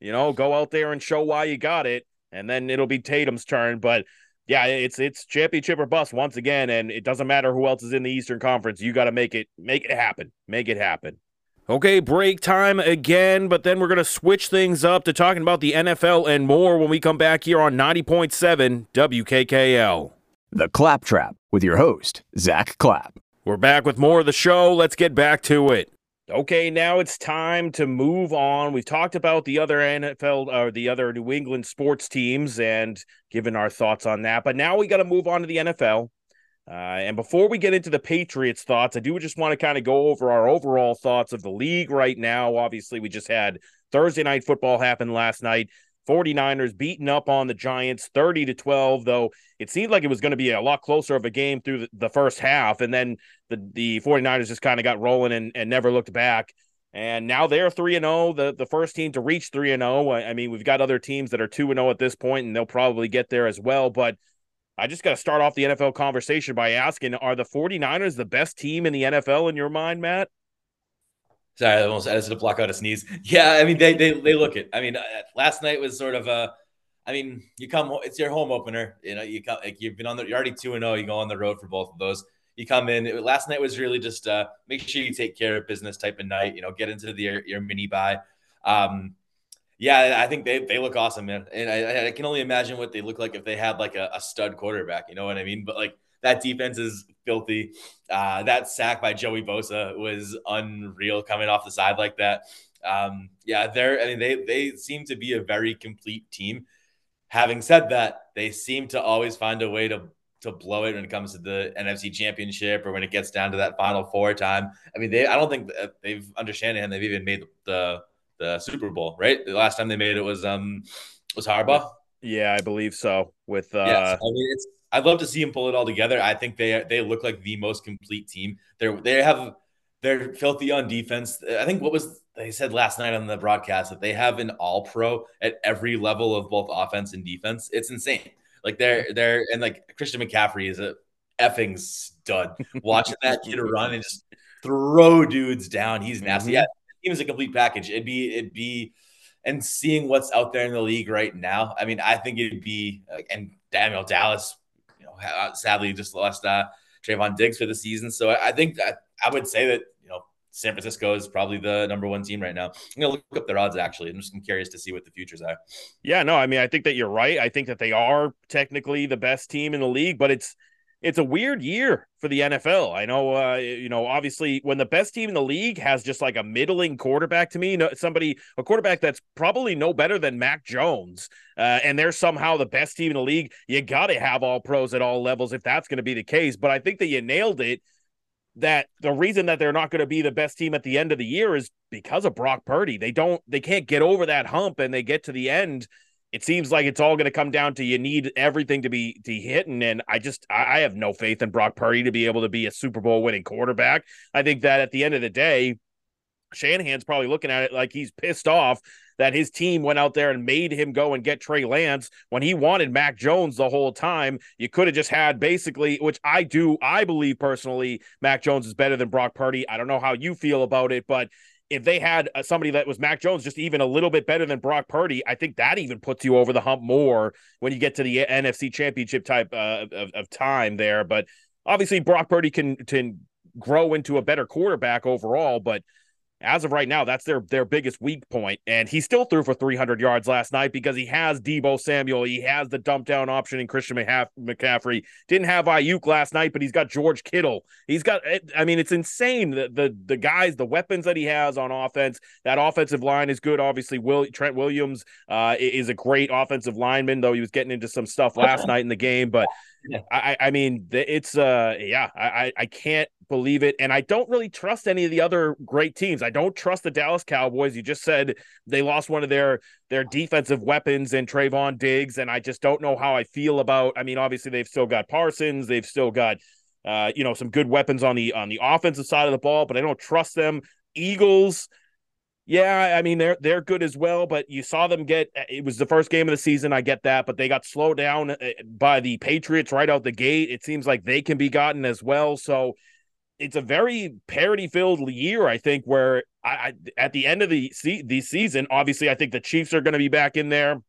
You know, go out there and show why you got it, and then it'll be Tatum's turn. But yeah, it's it's championship or bust once again, and it doesn't matter who else is in the Eastern Conference. You got to make it make it happen. Make it happen. Okay, break time again, but then we're going to switch things up to talking about the NFL and more when we come back here on 90.7 WKKL. The Claptrap with your host, Zack Clapp. We're back with more of the show. Let's get back to it. Okay, now it's time to move on. We've talked about the other NFL or the other New England sports teams and given our thoughts on that, but now we got to move on to the NFL. Uh, and before we get into the Patriots' thoughts, I do just want to kind of go over our overall thoughts of the league right now. Obviously, we just had Thursday night football happen last night. 49ers beating up on the Giants 30 to 12, though it seemed like it was going to be a lot closer of a game through the, first half. And then the, the 49ers just kind of got rolling and, and never looked back. And now they're 3 and 0, the, the first team to reach 3 and 0. I mean, we've got other teams that are 2 and 0 at this point, and they'll probably get there as well. But I just got to start off the NFL conversation by asking Are the 49ers the best team in the NFL in your mind, Matt? Sorry, I almost had to block out a sneeze. Yeah, I mean, they, they, they look it. I mean, uh, last night was sort of a, I mean, you come, it's your home opener. You know, you come, like you've been on the, you're already 2 and 0. You go on the road for both of those. You come in. It, last night was really just uh, make sure you take care of business type of night. You know, get into the, your, your mini bye. Um, yeah, I think they, they look awesome, man. And I, I can only imagine what they look like if they had like a, a stud quarterback. You know what I mean? But like that defense is filthy. Uh, that sack by Joey Bosa was unreal coming off the side like that. Um, yeah, they're I mean they they seem to be a very complete team. Having said that, they seem to always find a way to to blow it when it comes to the NFC Championship or when it gets down to that Final Four time. I mean, they I don't think they've understand and they've even made the the Super Bowl, right? The last time they made it was um was Harbaugh. Yeah, I believe so. With uh, yeah, I mean, it's I'd love to see them pull it all together. I think they they look like the most complete team. They're they have they're filthy on defense. I think what was they said last night on the broadcast that they have an all pro at every level of both offense and defense. It's insane. Like they're they're and like Christian McCaffrey is a effing stud. Watching that kid run and just throw dudes down, he's nasty. Mm-hmm. Yeah, team is a complete package. It'd be it'd be and seeing what's out there in the league right now. I mean, I think it'd be and Daniel Dallas, sadly just lost uh, Trevon Diggs for the season. So I, I think that I would say that you know San Francisco is probably the number one team right now. I'm gonna look up their odds actually. I'm just curious to see what the futures are. Yeah, no, I mean, I think that you're right. I think that they are technically the best team in the league, but it's it's a weird year for the NFL. I know, uh, you know, obviously when the best team in the league has just like a middling quarterback to me, somebody, a quarterback that's probably no better than Mac Jones, uh, and they're somehow the best team in the league, you got to have all pros at all levels if that's going to be the case. But I think that you nailed it. That the reason that they're not going to be the best team at the end of the year is because of Brock Purdy. They don't, they can't get over that hump and they get to the end it seems like it's all going to come down to you need everything to be to hitting. And I just I have no faith in Brock Purdy to be able to be a Super Bowl winning quarterback. I think that at the end of the day, Shanahan's probably looking at it like he's pissed off that his team went out there and made him go and get Trey Lance when he wanted Mac Jones the whole time. You could have just had basically, which I do, I believe personally, Mac Jones is better than Brock Purdy. I don't know how you feel about it, but if they had uh, somebody that was Mac Jones, just even a little bit better than Brock Purdy, I think that even puts you over the hump more when you get to the NFC Championship type uh, of, of time there. But obviously, Brock Purdy can can grow into a better quarterback overall. But as of right now, that's their their biggest weak point. And he still threw for 300 yards last night because he has Deebo Samuel. He has the dump down option in Christian McCaffrey. Didn't have Aiyuk last night, but he's got George Kittle. He's got. I mean, it's insane the the the guys, the weapons that he has on offense. That offensive line is good. Obviously, Will Trent Williams uh, is a great offensive lineman, though he was getting into some stuff last [CLEARS THROAT] night in the game. But I, I mean, it's uh, yeah, I I can't believe it. And I don't really trust any of the other great teams. I don't trust the Dallas Cowboys. You just said they lost one of their their defensive weapons in Trevon Diggs, and I just don't know how I feel about. I mean, obviously they've still got Parsons, they've still got uh, you know some good weapons on the on the offensive side of the ball, but I don't trust them. Eagles. Yeah, I mean they're they're good as well, but you saw them get it was the first game of the season, I get that, but they got slowed down uh, by the Patriots right out the gate. It seems like they can be gotten as well. So it's a very parity filled year, I think, where I, I, at the end of the se- the season, obviously, I think the Chiefs are going to be back in there.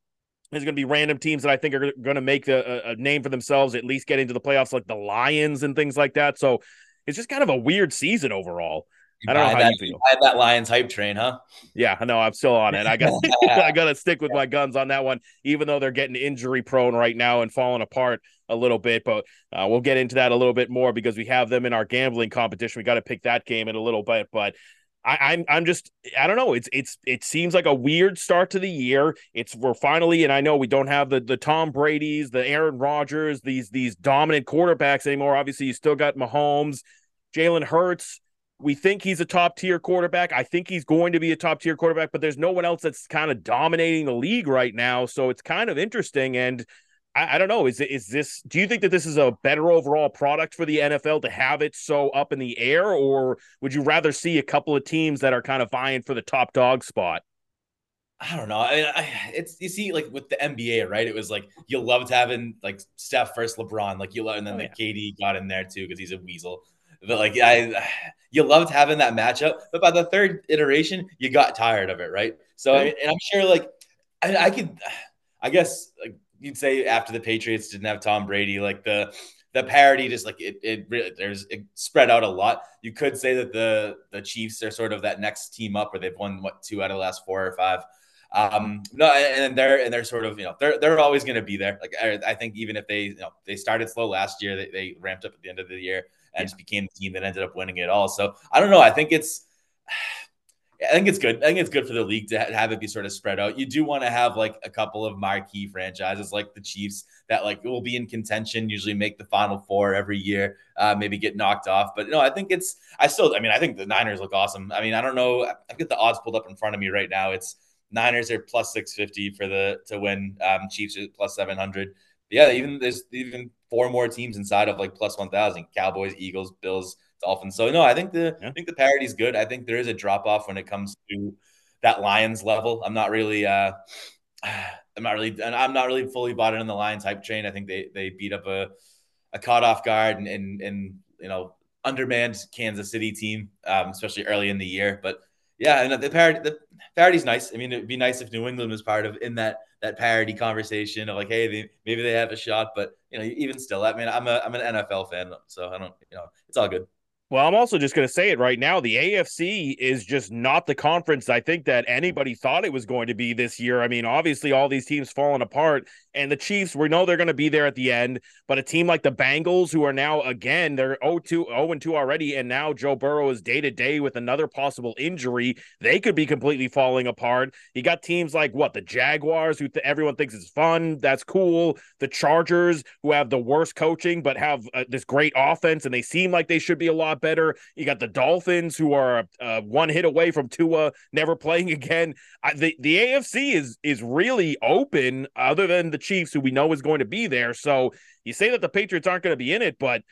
There's going to be random teams that I think are going to make a, a, name for themselves, at least get into the playoffs, like the Lions and things like that. So it's just kind of a weird season overall. I don't know how that, you feel. I that Lions hype train, huh? Yeah, no, I'm still on it. I got [LAUGHS] [LAUGHS] I got to stick with my guns on that one, even though they're getting injury prone right now and falling apart a little bit. But uh, we'll get into that a little bit more because we have them in our gambling competition. We got to pick that game in a little bit, but. I, I'm I'm just I don't know. It's it's it seems like a weird start to the year. It's we're finally, and I know we don't have the the Tom Brady's, the Aaron Rodgers, these these dominant quarterbacks anymore. Obviously, you still got Mahomes, Jalen Hurts we think he's a top tier quarterback. I think he's going to be a top tier quarterback, but there's no one else that's kind of dominating the league right now. So it's kind of interesting. And I, I, don't know. Is is this? Do you think that this is a better overall product for the NFL to have it so up in the air, or would you rather see a couple of teams that are kind of vying for the top dog spot? I don't know. I, I, it's you see, like with the NBA, right? It was like you loved having like Steph first, LeBron, like you love, and then oh, the yeah. KD got in there too because he's a weasel. But like I, you loved having that matchup, but by the third iteration, you got tired of it, right? So, and I'm sure like I, I could, I guess like you'd say after the Patriots didn't have Tom Brady, like the the parity just like it, it really there's it spread out a lot. You could say that the the Chiefs are sort of that next team up where they've won what two out of the last four or five. Um, no, and they're and they're sort of you know they're they're always going to be there. Like I, I, think even if they you know they started slow last year, they, they ramped up at the end of the year and yeah. just became the team that ended up winning it all. So I don't know. I think it's. [SIGHS] I think it's good. I think it's good for the league to have it be sort of spread out. You do want to have like a couple of marquee franchises like the Chiefs that like will be in contention, usually make the final four every year, uh, maybe get knocked off. But no, I think it's, I still, I mean, I think the Niners look awesome. I mean, I don't know. I've got the odds pulled up in front of me right now. It's Niners are plus 650 for the, to win. Um, Chiefs are plus 700 yeah, even there's even four more teams inside of like plus one thousand: Cowboys, Eagles, Bills, Dolphins. So no, I think the yeah. I think the parity is good. I think there is a drop off when it comes to that Lions level. I'm not really. uh [SIGHS] I'm not really, and I'm not really fully bought in on the Lions hype train. I think they they beat up a a caught off guard and and, and you know undermanned Kansas City team, um, especially early in the year. But yeah, and the parity the parity's nice. I mean, it'd be nice if New England was part of in that that parody conversation of like, hey, they, maybe they have a shot, but you know, even still, I mean, I'm a I'm an NFL fan, so I don't, you know, it's all good. Well, I'm also just going to say it right now. The AFC is just not the conference I think that anybody thought it was going to be this year. I mean, obviously, all these teams falling apart, and the Chiefs, we know they're going to be there at the end. But a team like the Bengals, who are now again, they're 0 2 0 2 already, and now Joe Burrow is day to day with another possible injury. They could be completely falling apart. You got teams like what the Jaguars, who th- everyone thinks is fun. That's cool. The Chargers, who have the worst coaching but have uh, this great offense, and they seem like they should be a lot lot better. You got the Dolphins, who are uh, one hit away from Tua never playing [LAUGHS] again. I, the the AFC is is really open, other than the Chiefs, who we know is going to be there. So you say that the Patriots aren't going to be in it, but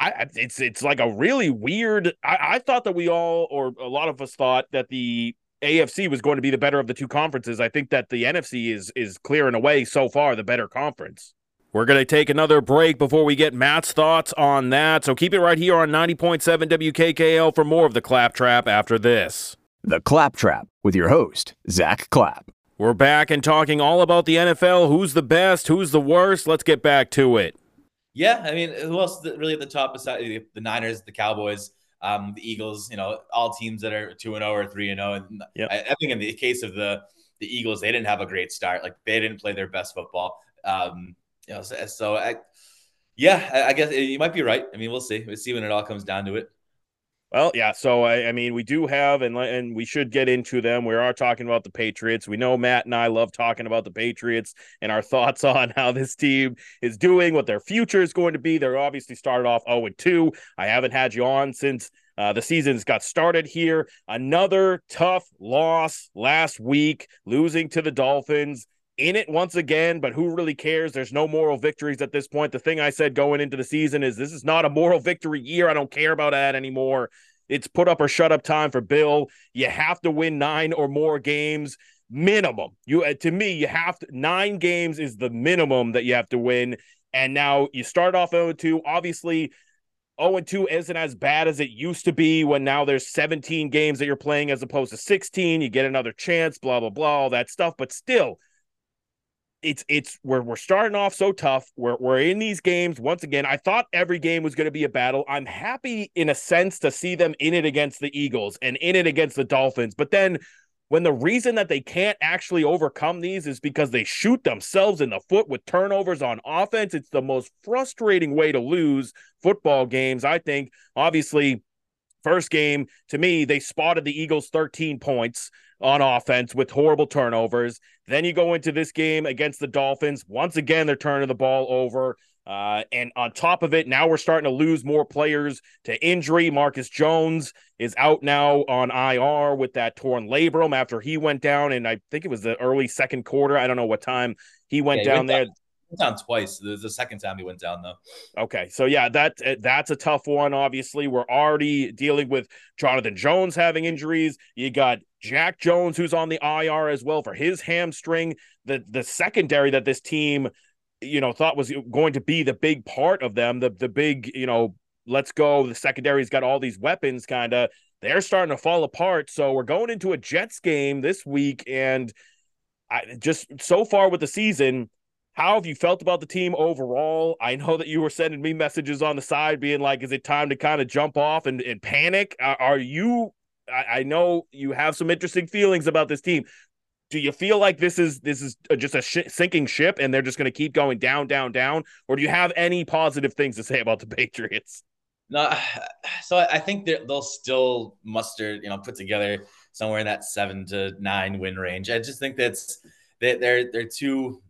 I, it's it's like a really weird. I, I thought that we all, or a lot of us, thought that the AFC was going to be the better of the two conferences. I think that the NFC is is clearing away so far the better conference. We're going to take another break before we get Matt's thoughts on that. So keep it right here on 90.7 WKKL for more of the Claptrap after this. The Claptrap with your host, Zack Clapp. We're back and talking all about the NFL. Who's the best? Who's the worst? Let's get back to it. Yeah, I mean, who else really at the top besides the Niners, the Cowboys, um, the Eagles? You know, all teams that are two and zero oh or three and zero. Oh. And yep. I, I, think in the case of the the Eagles, they didn't have a great start. Like they didn't play their best football. Um, you know, so, so I, yeah, I, I guess you might be right. I mean, we'll see. We'll see when it all comes down to it. Well, yeah. So I, I, mean, we do have, and and we should get into them. We are talking about the Patriots. We know Matt and I love talking about the Patriots and our [LAUGHS] thoughts on how this team is doing, what their future is going to be. They're obviously started off zero oh and two. I haven't had you on since uh, the season's got started here. Another tough loss last week, losing to the Dolphins in it once again, but who really cares? There's no moral victories at this point. The thing I said going into the season is this is not a moral victory year. I don't care about that anymore. It's put up or shut up time for Bill. You have to win nine or more games minimum. You uh, to me, you have to nine games is the minimum that you have to win. And now you start off 0-2. Obviously, 0 2 isn't as bad as it used to be when now there's 17 games that you're playing as opposed to 16. You get another chance, blah, blah, blah, all that stuff. But still, it's it's we're we're starting off so tough. We're we're in these games once again. I thought every game was going to be a battle. I'm happy in a sense to see them in it against the Eagles and in it against the Dolphins. But then when the reason that they can't actually overcome these is because they shoot themselves in the foot with turnovers on offense, it's the most frustrating way to lose football games. I think obviously first game to me they spotted the Eagles 13 points on offense with horrible turnovers. Then you go into this game against the Dolphins. Once again, they're turning the ball over. Uh, and on top of it, now we're starting to lose more players to injury. Marcus Jones is out now on IR with that torn labrum after he went down, and I think it was the early second quarter. I don't know what time he went yeah, down he went there. Down, down twice. The, the second time he went down, though. Okay, so yeah, that eh, that's a tough one. Obviously, we're already dealing with Jonathan Jones having injuries. You got Jack Jones, who's on the IR as well for his hamstring. The the secondary that this team, you know, thought was going to be the big part of them, the the big, you know, let's go. The secondary's got all these weapons, kind of. They're starting to fall apart. So we're going into a Jets game this week, and I just so far with the season. How have you felt about the team overall? I know that you were sending me messages on the side, being like, "Is it time to kind of jump off and, and panic?" Are you I, I know you have some interesting feelings about this team. Do you feel like this is this is just a sh- sinking ship and they're just going to keep going down, down, down, or do you have any positive things to say about the [LAUGHS] Patriots? No, [SIGHS] so I think they'll still muster, you know, put together somewhere in that seven to nine win range. I just think that's they, they're they're too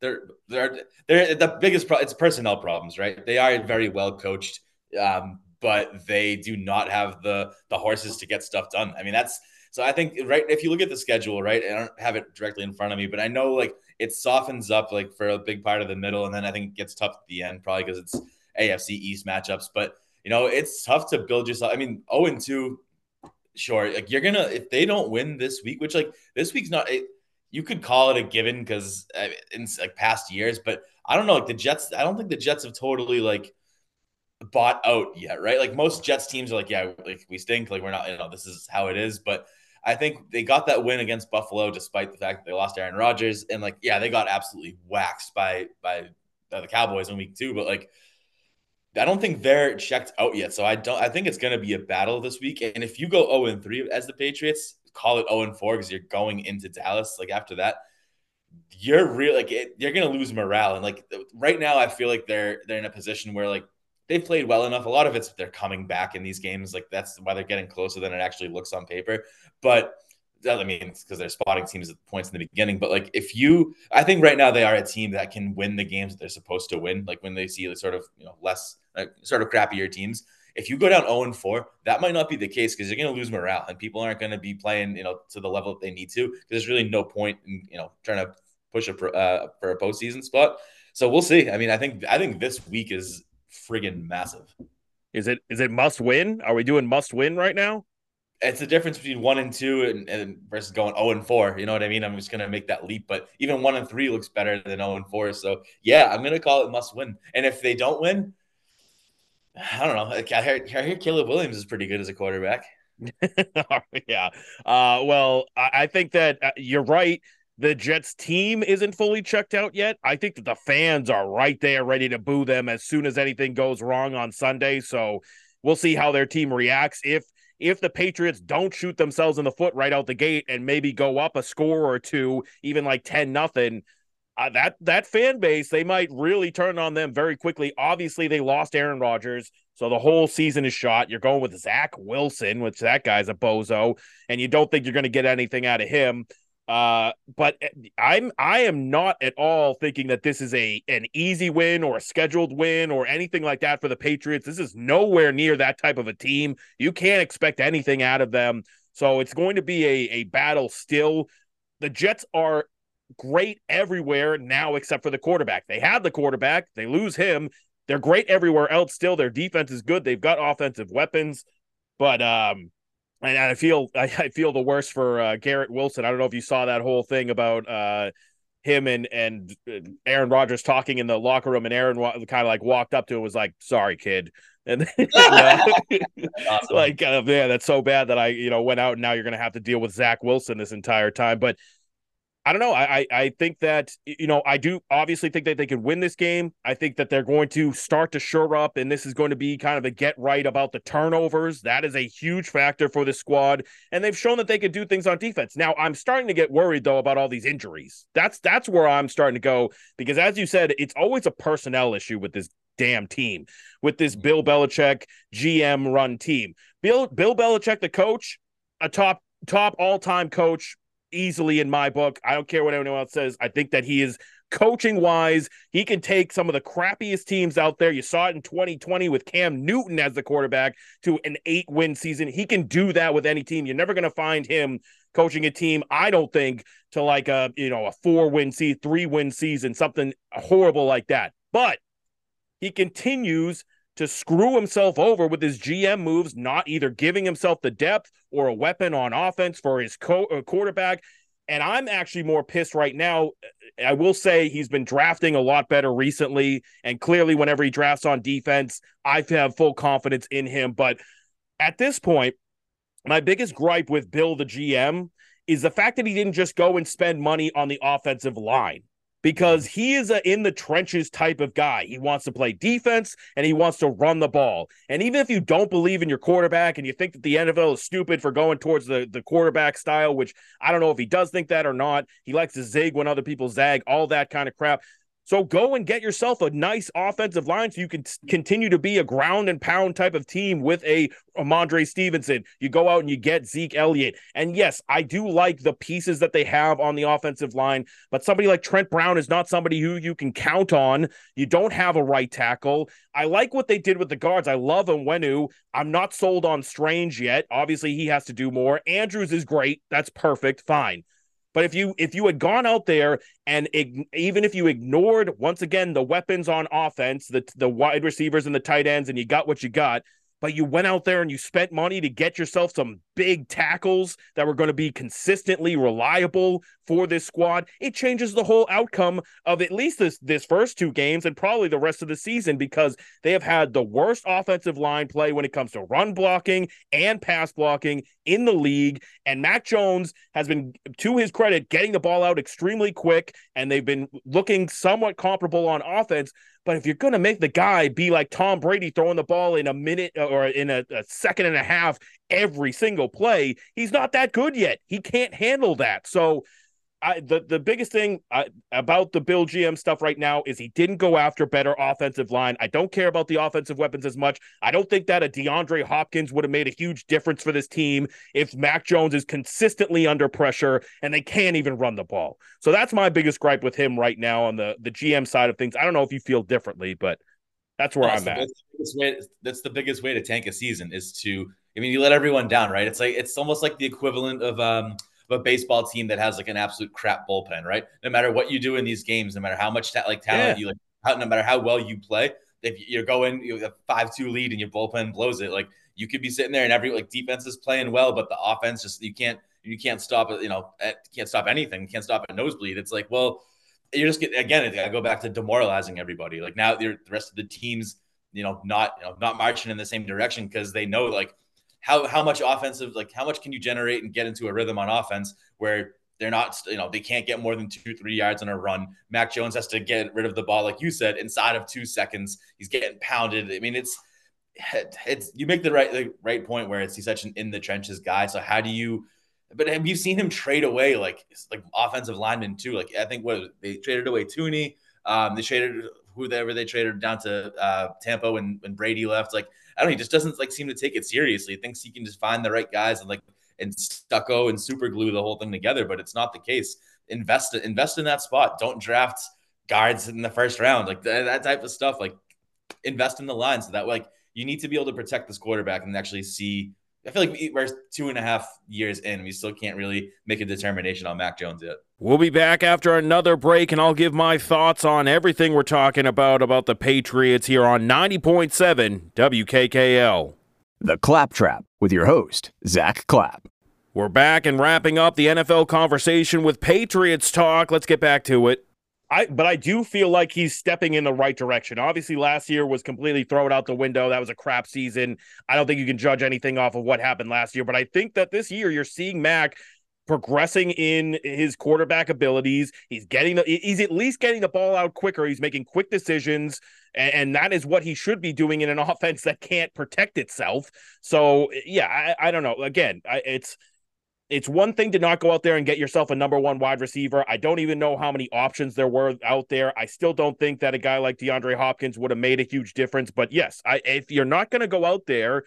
they're they're they're the biggest problem. It's personnel problems, right? They are very well coached. Um, but they do not have the the horses to get stuff done. I mean, that's so I think right if you look at the schedule, right, I don't have it directly in front of me, but I know like it softens up like for a big part of the middle, and then I think it gets tough at the end, probably because it's AFC East matchups. But you know, it's tough to build yourself. I mean, 0 and 2, sure. Like you're gonna if they don't win this week, which like this week's not it, you could call it a given because uh, in like past years, but I don't know. Like the Jets, I don't think the Jets have totally like bought out yet, right? Like most Jets teams are like, yeah, like we stink, like we're not, you know, this is how it is. But I think they got that win against Buffalo despite the fact that they lost Aaron Rodgers, and like, yeah, they got absolutely waxed by by the Cowboys in week two. But like, I don't think they're checked out yet. So I don't. I think it's to be a battle this week. And if you go zero oh and three as the Patriots, call it zero oh and four because you're going into Dallas. Like after that, you're real like it, you're to lose morale. And like right now, I feel like they're they're in a position where like they've played well enough. A lot of it's they're coming back in these games. Like that's why they're getting closer than it actually looks on paper. But I mean, because they're spotting teams at points in the beginning. But like, if you, I think right now they are a team that can win the games that they're supposed to win. Like when they see the sort of you know less like, sort of crappier teams. If you go down 0 and 4, that might not be the case because you're going to lose morale and people aren't going to be playing, you know, to the level that they need to. Because there's really no point in, you know, trying to push a uh, for a postseason spot. So we'll see. I mean, I think I think this week is friggin' massive. Is it is it must win? Are we doing must win right now? It's the difference between one and two and, and versus going 0 and 4. You know what I mean? I'm just gonna make that leap. But even one and three looks better than 0 and 4. So yeah, I'm gonna call it must win. And if they don't win, [SIGHS] I don't know. I hear, I hear Caleb Williams is pretty good as a quarterback. [LAUGHS] yeah. Uh, well, I think that uh, you're right the Jets team isn't fully checked out yet. I think that the fans are right there ready to boo them as soon as anything goes wrong on Sunday. So we'll see how their team reacts. If if the Patriots don't shoot themselves in the foot right out the gate and maybe go up a score or two, even like 10 nothing, uh, that that fan base they might really turn on them very quickly. Obviously, they lost Aaron Rodgers, so the whole season is shot. You're going with Zach Wilson, which that guy's a bozo, and you don't think you're going to get anything out of him. Uh, but eh, I'm I am not at all thinking that this is a an easy win or a scheduled win or anything like that for the Patriots. This is nowhere near that type of a team. You can't expect anything out of them. So it's going to be a, a battle still. The Jets are great everywhere now except for the quarterback. They have the quarterback, they lose him. They're great everywhere else still. Their defense is good. They've got offensive weapons. But um and I feel [LAUGHS] I, feel the worst for uh, Garrett Wilson. I don't know if you saw that whole thing about uh, him and and uh, Aaron Rodgers talking in the locker room, and Aaron kind of like walked up to him was like, "Sorry, kid." [LAUGHS] And know, [LAUGHS] awesome. like, uh, man, that's so bad that I, you know, went out and now you're going to have to deal with Zach Wilson this entire time. But I don't know. I, I think that you know I do obviously think that they can win this game. I think that they're going to start to shore up, and this is going to be kind of a get right about the turnovers. That is a huge factor for the squad, and they've shown that they can do things on defense. Now I'm starting to get worried though about all these injuries. That's that's where I'm starting to go because as you said, it's always a personnel issue with this damn team, with this Bill Belichick GM run team. Bill Bill Belichick, the coach, a top top all time coach easily in my book. I don't care what anyone else says. I think that he is coaching wise. He can take some of the crappiest teams out there. You saw it in 2020 with Cam Newton as the quarterback to an eight win season. He can do that with any team. You're never going to find him coaching a team, I don't think, to like a, you know, a four win season, three win season, something horrible like that. But he continues to screw himself over with his GM moves, not either giving himself the depth or a weapon on offense for his co- uh, quarterback. And I'm actually more pissed right now. I will say he's been drafting a lot better recently. And clearly, whenever he drafts on defense, I have full confidence in him. But at this point, my biggest gripe with Bill, the GM, is the fact that he didn't just go and spend money on the offensive line because he is a in the trenches type of guy. He wants to play defense and he wants to run the ball. And even if you don't believe in your quarterback and you think that the NFL is stupid for going towards the, the quarterback style, which I don't know if he does think that or not, he likes to zig when other people zag, all that kind of crap. So go and get yourself a nice offensive line so you can continue to be a ground and pound type of team with a Rhamondre Stevenson. You go out and you get Zeke Elliott. And yes, I do like the pieces that they have on the offensive line, but somebody like Trent Brown is not somebody who you can count on. You don't have a right tackle. I like what they did with the guards. I love Onwenu. I'm not sold on Strange yet. Obviously, he has to do more. Andrews is great. That's perfect. Fine. But if you if you had gone out there and ig- even if you ignored once again the weapons on offense, the the wide receivers and the tight ends, and you got what you got, but you went out there and you spent money to get yourself some big tackles that were going to be consistently reliable for this squad, it changes the whole outcome of at least this this first two games and probably the rest of the season because they have had the worst offensive line play when it comes to run blocking and pass blocking in the league. And Mac Jones has been, to his credit, getting the ball out extremely quick, and they've been looking somewhat comparable on offense. But if you're going to make the guy be like Tom Brady throwing the ball in a minute uh, or in a, a, second and a half every single play, he's not that good yet. He can't handle that. So I, the the biggest thing uh, about the Bill GM stuff right now is he didn't go after better offensive line. I don't care about the offensive weapons as much. I don't think that a DeAndre Hopkins would have made a huge difference for this team if Mac Jones is consistently under pressure and they can't even run the ball. So that's my biggest gripe with him right now on the the GM side of things. I don't know if you feel differently, but that's where that's I'm at. That's, way, that's the biggest way to tank a season is to. I mean, you let everyone down, right? It's like it's almost like the equivalent of um of a baseball team that has like an absolute crap bullpen, right? No matter what you do in these games, no matter how much ta- like talent yeah. you like, how, no matter how well you play, if you're going you have five two lead and your bullpen blows it, like you could be sitting there and every like defense is playing well, but the offense just you can't you can't stop it. You know, eh, can't stop anything. Can't stop a nosebleed. It's like well, you're just get again. I go back to demoralizing everybody. Like now, the rest of the teams, you know, not you know, not marching in the same direction because they know like how how much offensive like how much can you generate and get into a rhythm on offense where they're not you know they can't get more than two three yards on a run. Mac Jones has to get rid of the ball like you said inside of two seconds. He's getting pounded. I mean it's it's you make the right the right point where it's he's such an in the trenches guy. So how do you? But have you seen him trade away like like offensive linemen too? Like I think what they traded away Thuney. Um, they traded whoever they traded down to uh, Tampa when when Brady left. Like I don't know, he just doesn't like seem to take it seriously. He thinks he can just find the right guys and like and stucco and super glue the whole thing together, but it's not the case. Invest invest in that spot. Don't draft guards in the first round, like that, that type of stuff. Like invest in the line so that like you need to be able to protect this quarterback and actually see. I feel like we're two and a half years in, we still can't really make a determination on Mac Jones yet. We'll be back after another break, and I'll give my thoughts on everything we're talking about about the Patriots here on 90.7 WKKL. The Claptrap with your host, Zack Clapp. We're back and wrapping up the NFL conversation with Patriots talk. Let's get back to it. I but I do feel like he's stepping in the right direction. Obviously, last year was completely thrown out the window. That was a crap season. I don't think you can judge anything off of what happened last year, but I think that this year you're seeing Mac progressing in his quarterback abilities. He's getting the, he's at least getting the ball out quicker. He's making quick decisions, and, and, that is what he should be doing in an [LAUGHS] offense that can't protect itself. So yeah, I, I don't know. Again, I, it's it's one thing to not go out there and get yourself a number one wide receiver. I don't even know how many options there were out there. I still don't think that a guy like DeAndre Hopkins would have made a huge difference. But yes, I, if you're not going to go out there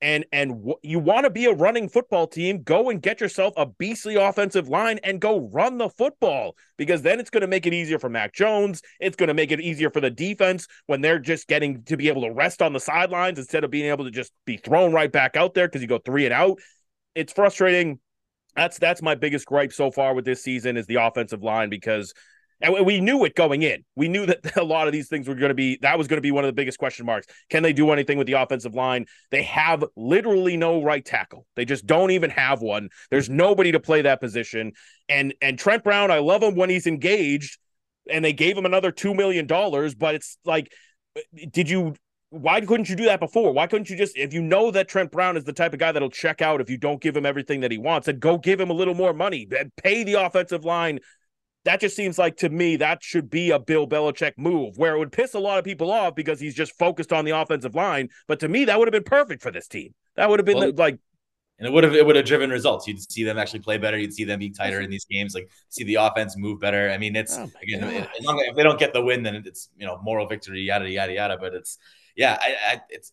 and and w- you want to be a running football team, go and get yourself a beastly offensive line and go run the football because then it's going to make it easier for Mac Jones. It's going to make it easier for the defense when they're just getting to be able to rest on the sidelines instead of being able to just be thrown right back out there because you go three and out it's frustrating. That's that's my biggest gripe so far with this season is the offensive line because and we knew it going in. We knew that [LAUGHS] a lot of these things were going to be that was going to be one of the biggest question marks. Can they do anything with the offensive line? They have literally no right tackle. They just don't even have one. There's nobody to play that position. And and Trent Brown, I love him when he's engaged and they gave him another 2 million dollars, but it's like did you why couldn't you do that before? Why couldn't you just, if you know that Trent Brown is the type of guy that'll check out if you don't give him everything that he wants, then go give him a little more money and pay the offensive line. That just seems like to me that should be a Bill Belichick move where it would piss a lot of people off because he's just focused on the offensive line. But to me, that would have been perfect for this team. That would have been well, like and it would have it would have driven results. You'd see them actually play better. You'd see them be tighter in these games. Like see the offense move better. I mean, it's oh again, as long as if they don't get the win, then it's you know moral victory, yada yada yada. But it's yeah, I, I, it's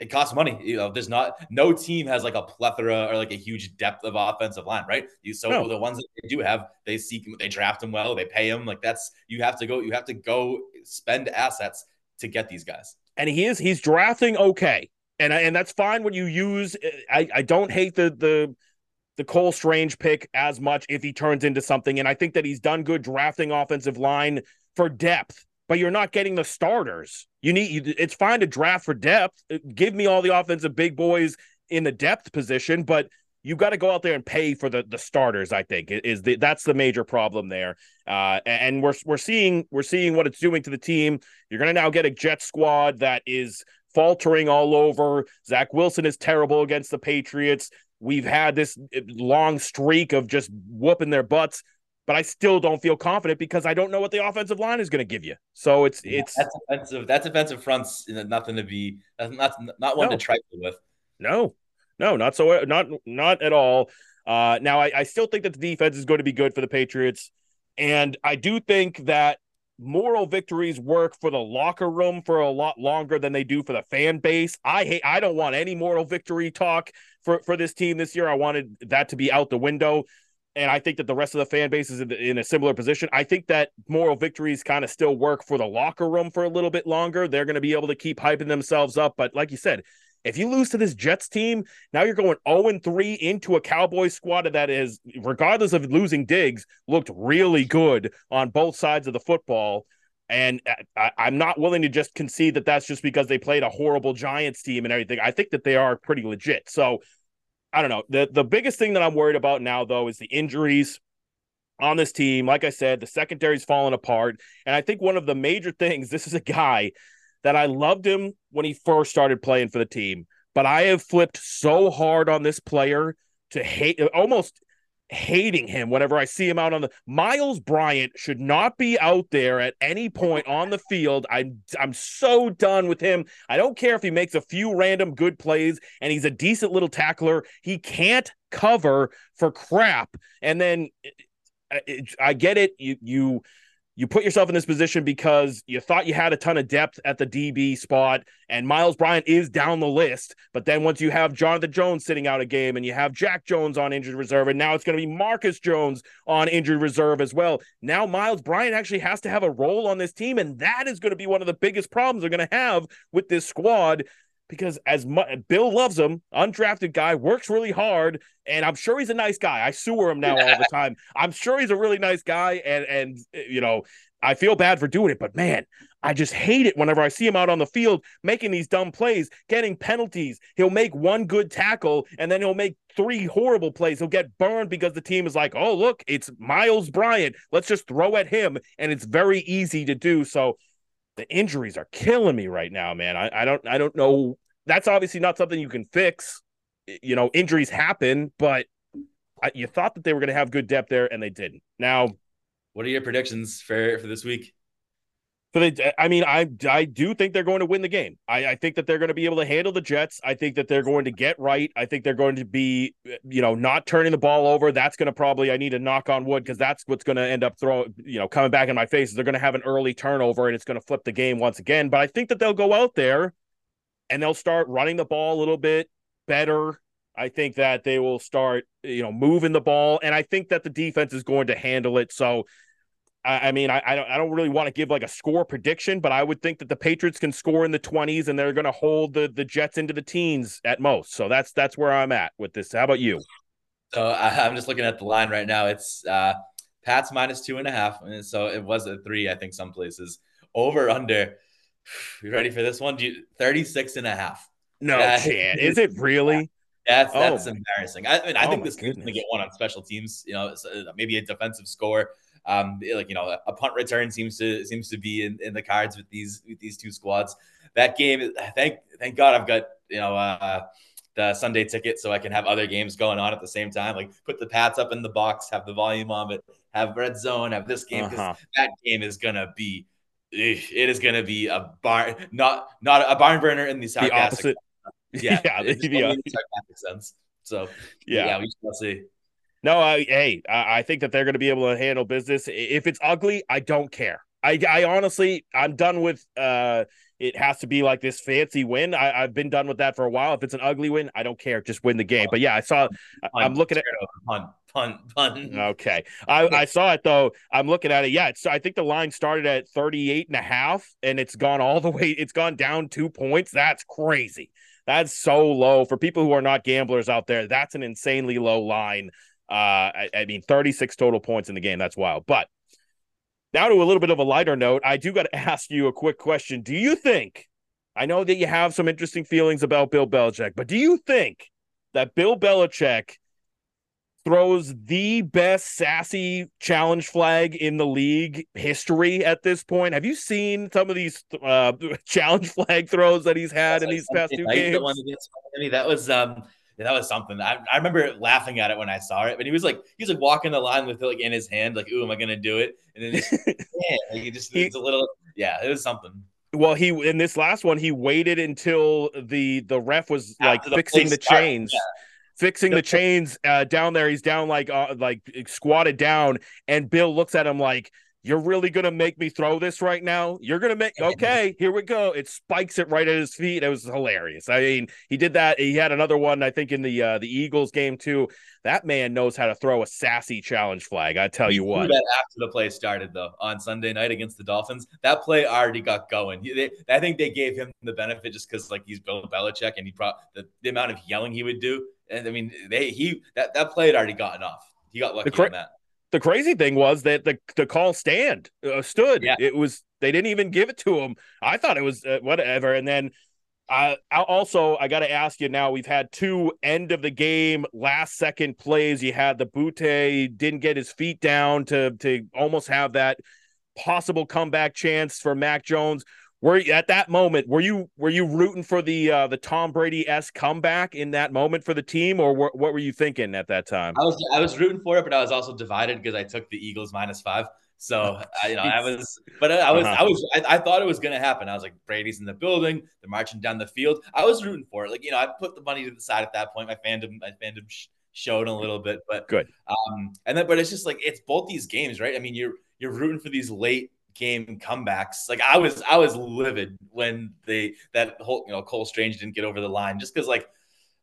it costs money. You know, there's not no team has like a plethora or like a huge depth of offensive line, right? You so no. the ones that they do have, they seek they draft them well, they pay them. Like that's you have to go, you have to go spend assets to get these guys. And he is he's drafting okay, and and that's fine when you use. I I don't hate the the the Cole Strange pick as much if he turns into something, and I think that he's done good drafting offensive line for depth but you're not getting the starters. You need it's fine to draft for depth. Give me all the offensive big boys in the depth position, but you got to go out there and pay for the the starters. I think is the that's the major problem there. Uh, and we're we're seeing we're seeing what it's doing to the team. You're going to now get a jet squad that is faltering all over. Zach Wilson is terrible against the Patriots. We've had this long streak of just whooping their butts but I still don't feel confident because I don't know what the offensive line is going to give you. So it's yeah, it's that's offensive. That's offensive fronts. Nothing to be. That's not not one no. to trifle with. No, no, not so. Not not at all. Uh, now I, I still think that the defense is going to be good for the Patriots, and I do think that moral victories work for the locker room for a lot longer than they do for the fan base. I hate I don't want any moral victory talk for for this team this year. I wanted that to be out the window and I think that the rest of the fan base is in, in a similar position. I think that moral victories kind of still work for the locker room for a little bit longer. They're going to be able to keep hyping themselves up. But like you said, if you lose to this Jets team, now you're going 0 3 into a Cowboys squad that is, regardless of losing Diggs, looked really good on both sides of the football. And I, am not willing to just concede that that's just because they played a horrible Giants team and everything. I think that they are pretty legit. So I don't know. The the biggest thing that I'm worried about now though is the injuries on this team. Like I said, the secondary's falling apart. And I think one of the major [LAUGHS] things, this is a guy that I loved him when he first started playing for the team, but I have flipped so hard on this player to hate almost hating him whenever I see him out on the Miles Bryant should not be out there at any point on the field. I'm I'm so done with him. I don't care if he makes a few random good plays and he's a decent little tackler. He can't cover for crap. And then uh, uh, I get it. You you you put yourself in this position because you thought you had a ton of depth at the DB spot, and Miles Bryant is down the list. But then once you have Jonathan Jones sitting out a game, and you have Jack Jones on injured reserve, and now it's going to be Marcus Jones on injured reserve as well. Now Miles Bryant actually has to have a role on this team, and that is going to be one of the biggest problems they're going to have with this squad because as much Bill loves him, undrafted guy, works really hard, and I'm sure he's a nice guy. I sewer him now all the [LAUGHS] time. I'm sure he's a really nice guy, and and eh, you know I feel bad for doing it, but man, I just hate it whenever I see him out on the field making these dumb plays, getting penalties. He'll make one good tackle and then he'll make three horrible plays. He'll get burned because the team is like, oh, look, it's Miles Bryant. Let's just throw at him. And it's very easy to do. So the injuries are killing me right now, man. I, I don't I don't know. That's obviously not something you can fix. You know, injuries happen, but I, you thought that they were going to have good depth there and they didn't. Now, what are your predictions for for this week? For the, I mean, I I do think they're going to win the game. I, I think that they're going to be able to handle the Jets. I think that they're going to get right. I think they're going to be, you know, not turning the ball over. That's going to probably I need to knock on wood because that's what's going to end up throwing, you know, coming back in my face. They're going to have an early turnover and it's going to flip the game once again. But I think that they'll go out there and they'll start running the ball a little bit better. I think that they will start, you know, moving the ball, and I think that the defense is going to handle it. So I, mean, I, I don't, I don't really want to give like a score prediction, but I would think that the Patriots can score in the twenties, and they're going to hold the the Jets into the teens at most. So that's that's where I'm at with this. How about you? So I, am just looking at the line right now. It's uh, Pats minus two and a half, and so it was a three, I think, some places. Over under. [SIGHS] You ready for this one? Do you, 36 and a half. No chance. Is it really? [LAUGHS] That's that's oh. embarrassing. I, I mean, I oh think this to get one on special teams. You know, maybe a defensive score. Um, like you know, a punt return seems to seems to be in, in the cards with these with these two squads. That game, thank thank God, I've got you know uh, the Sunday ticket so I can have other games going on at the same time. Like put the Pats up in the box, have the volume on it, have red zone, have this game because uh-huh. that game is gonna be it is gonna be a barn not not a barn burner in the sarcastic. [LAUGHS] The yeah, yeah, the, the sarcastic sense. So yeah, yeah we shall see. No, I, hey, I, I think that they're going to be able to handle business. If it's ugly, I don't care. I, I honestly, I'm done with. uh It has to be like this fancy win. I, have been done with that for a while. If it's an ugly win, I don't care. Just win the game. But yeah, I saw. I'm looking at pun, pun, pun. Okay, I, I saw it though. I'm looking at it. Yeah, so I think the line started at 38 and a half, and it's gone all the [LAUGHS] way. It's gone down two points. That's crazy. That's so low for people who are not gamblers out there. That's an insanely low line. Uh, I, I mean, 36 total points in the game. That's wild. But now to a little bit of a lighter note, I do got to [LAUGHS] ask you a quick question. Do you think, I know that you have some interesting feelings about Bill Belichick, but do you think that Bill Belichick throws the best sassy challenge flag in the league history at this point? Have you seen some of these uh, [LAUGHS] challenge flag throws that he's had That's in like these past two games? I mean, that was um, that was something. I, I remember laughing at it when I saw it, but he was like, he was like walking the line with it like in his hand, like, "Ooh, am I gonna do it?" And then, just, [LAUGHS] yeah, like he just it's a little, yeah, it was something. Well, he in this last one, he waited until the the ref was like fixing the started, chains. Yeah fixing the chains uh, down there. He's down like uh, like squatted down, and Bill looks at him like, you're really gonna make me throw this right now? You're gonna make okay, here we go. It spikes it right at his feet. It was hilarious. I mean, he did that. He had another one, I think, in the uh the Eagles game too. That man knows how to throw a sassy challenge flag. I tell he you what. That after the play started though on Sunday night against the Dolphins, that play already got going. They, I think they gave him the benefit just because like he's Bill Belichick and he brought the, the amount of yelling he would do. And I mean, they he that that play had already gotten off. He got lucky cra- on that the crazy thing was that the the call stand uh, stood. Yeah. It was they didn't even give it to him. I thought it was uh, whatever. And then uh, also I got to ask you now. We've had two end of the game last second plays. You had the Butte didn't get his feet down to to almost have that possible comeback chance for Mac Jones were you, at that moment were you were you rooting for the uh the Tom Brady s comeback in that moment for the team or what were you thinking at that time? I was I was rooting for it, but I was also divided because I took the Eagles minus five. So [LAUGHS] I, you know I was, but I was uh-huh. I was I, I, thought it was going to happen. I was like Brady's in the building, they're marching down the field. I was rooting for it. Like you know I put the money to the side at that point. My fandom my fandom sh- showed a little bit, but good. Um, and then but it's just like it's both these games, right? I mean you're you're rooting for these late game comebacks. Like I was, I was livid when they that whole you know Cole Strange didn't get over the line just because like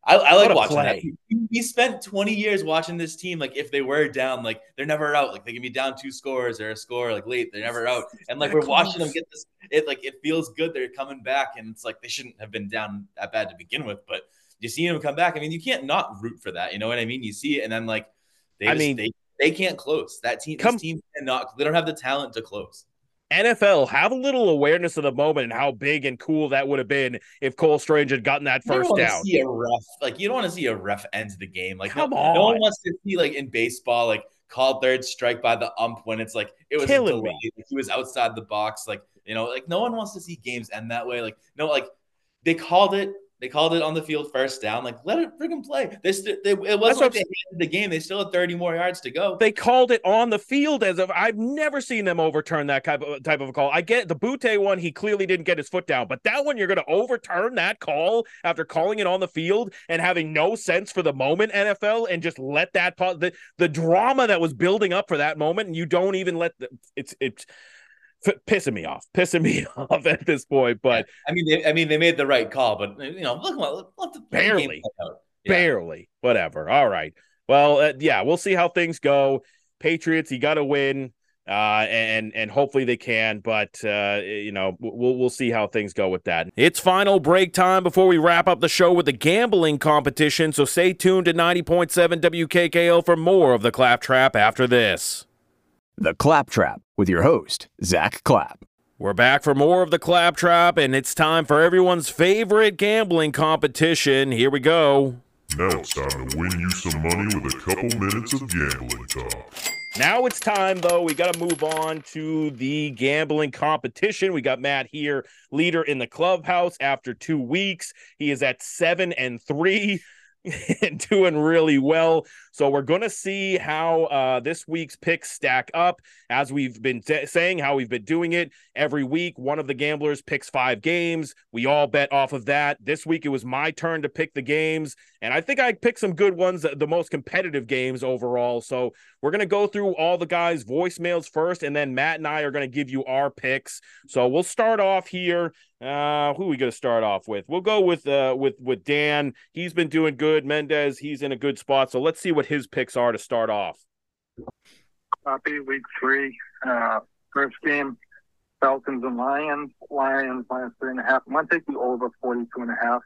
I, I like watching play. that. We spent 20 years watching this team. Like if they were down, like they're never out. Like they can be down two scores or a score like late, they're never out. [LAUGHS] And like we're watching them get this. It like it feels good they're coming back, and it's like they shouldn't have been down that bad to begin with. But you see them come back. I mean, you can't not root for that. You know what I mean? You see it, and then like they. I just, mean, they, they can't close that team. Come, this team cannot. They don't have the talent to close NFL, have a little awareness of the moment and how big and cool that would have been if Cole Strange had gotten that first you don't down. See a ref, like you don't want to see a ref end the game. Like Come no, on. no one wants to see like in baseball, like called third strike by the ump when it's like it was Killing. Like, he was outside the box. Like you know, like no one wants to see games end that way. Like no, like they called it. They called it on the field first down. Like let it freaking play. They, st- they it wasn't like they handed the game. They still had thirty more yards to go. They called it on the field as of I've never seen them overturn that type of type of a call. I get the Butte one; he clearly didn't get his foot down, but that one you're going to overturn that call after calling it on the field and having no sense for the moment, NFL, and just let that the the drama that was building up for that moment, and you don't even let the, it's it's f- pissing me off, pissing [LAUGHS] me off at this point. But I mean, they, I mean, they made the right call, but you know, look, look, look the Barely. game play out. Yeah. barely, whatever. All right. Well, uh, yeah, we'll see how things go. Patriots, you got to win, uh, and and hopefully they can. But uh, you know, we'll we'll see how things go with that. It's final break time before we wrap up the show with the gambling competition. So stay tuned to ninety point seven WKKL for more of the Claptrap after this. The Claptrap with your host, Zack Clapp. We're back for more of the Claptrap, and it's time for everyone's favorite gambling competition. Here we go. Now it's time to win you some money with a couple minutes of gambling talk. Now it's time, though. We got to move on to the gambling competition. We got Matt here, leader in the clubhouse after two weeks. He is at seven and three [LAUGHS] and doing really well. So we're going to see how uh, this week's picks stack up. As we've been t- saying, how we've been doing it every week. One of the gamblers picks five games. We all bet off of that. This week it was my turn to pick the games, and I think I picked some good ones, the most competitive games overall. So we're going to go through all the guys' voicemails first, and then Matt and I are going to give you our picks. So we'll start off here. Uh, who are we going to start off with? We'll go with uh with with Dan. He's been doing good. Mendez, he's in a good spot. So let's see what his picks are to start off. Copy week three. Uh, first game, Falcons and Lions. Lions minus three and a half. I'm gonna take the over 42 and a half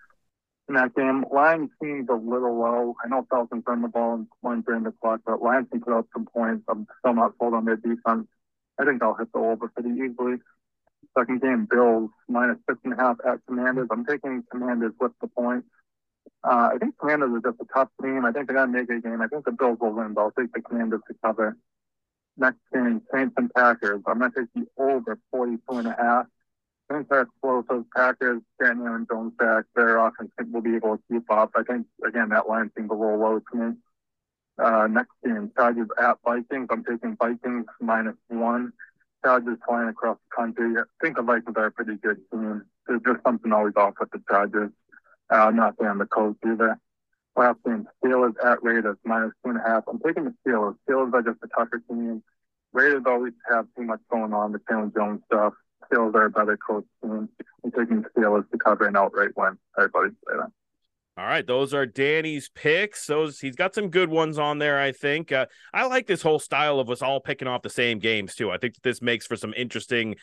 in that game. Lions seems a little low. I know Falcons run the ball and one during the clock, but Lions can put up some points. I'm still not sold on their defense. I think I'll hit the over pretty easily. Second game, Bills minus six and a half at Commanders. I'm taking Commanders with the points. Uh, I think Commanders are just a tough team. I think they're gonna make a game. I think the Bills will win, but I'll take the Commanders to cover. Next game, Saints and Packers. I'm gonna take the over 42 and a half. Saints are explosive. Packers, getting Aaron Jones back, their offense will be able to keep up. I think again that line seems a little low to me. Uh, next game, Chargers at Vikings. I'm taking Vikings minus one. Chargers flying across the country. I think the Vikings are a pretty good team. There's just something always off with the Chargers. Uh, not saying the coach either. Last game, Steelers at Raiders minus two and a half. I'm taking the Steelers. Steelers are just a tougher team. Raiders always have too much going on with Jalen Jones stuff. Steelers are a better coach team. I'm taking the Steelers to cover an outright win. Everybody say that. All right, those are Danny's picks. Those he's got some good ones on there. I think uh, I like this whole style of us all picking off the same games too. I think that this makes for some interesting,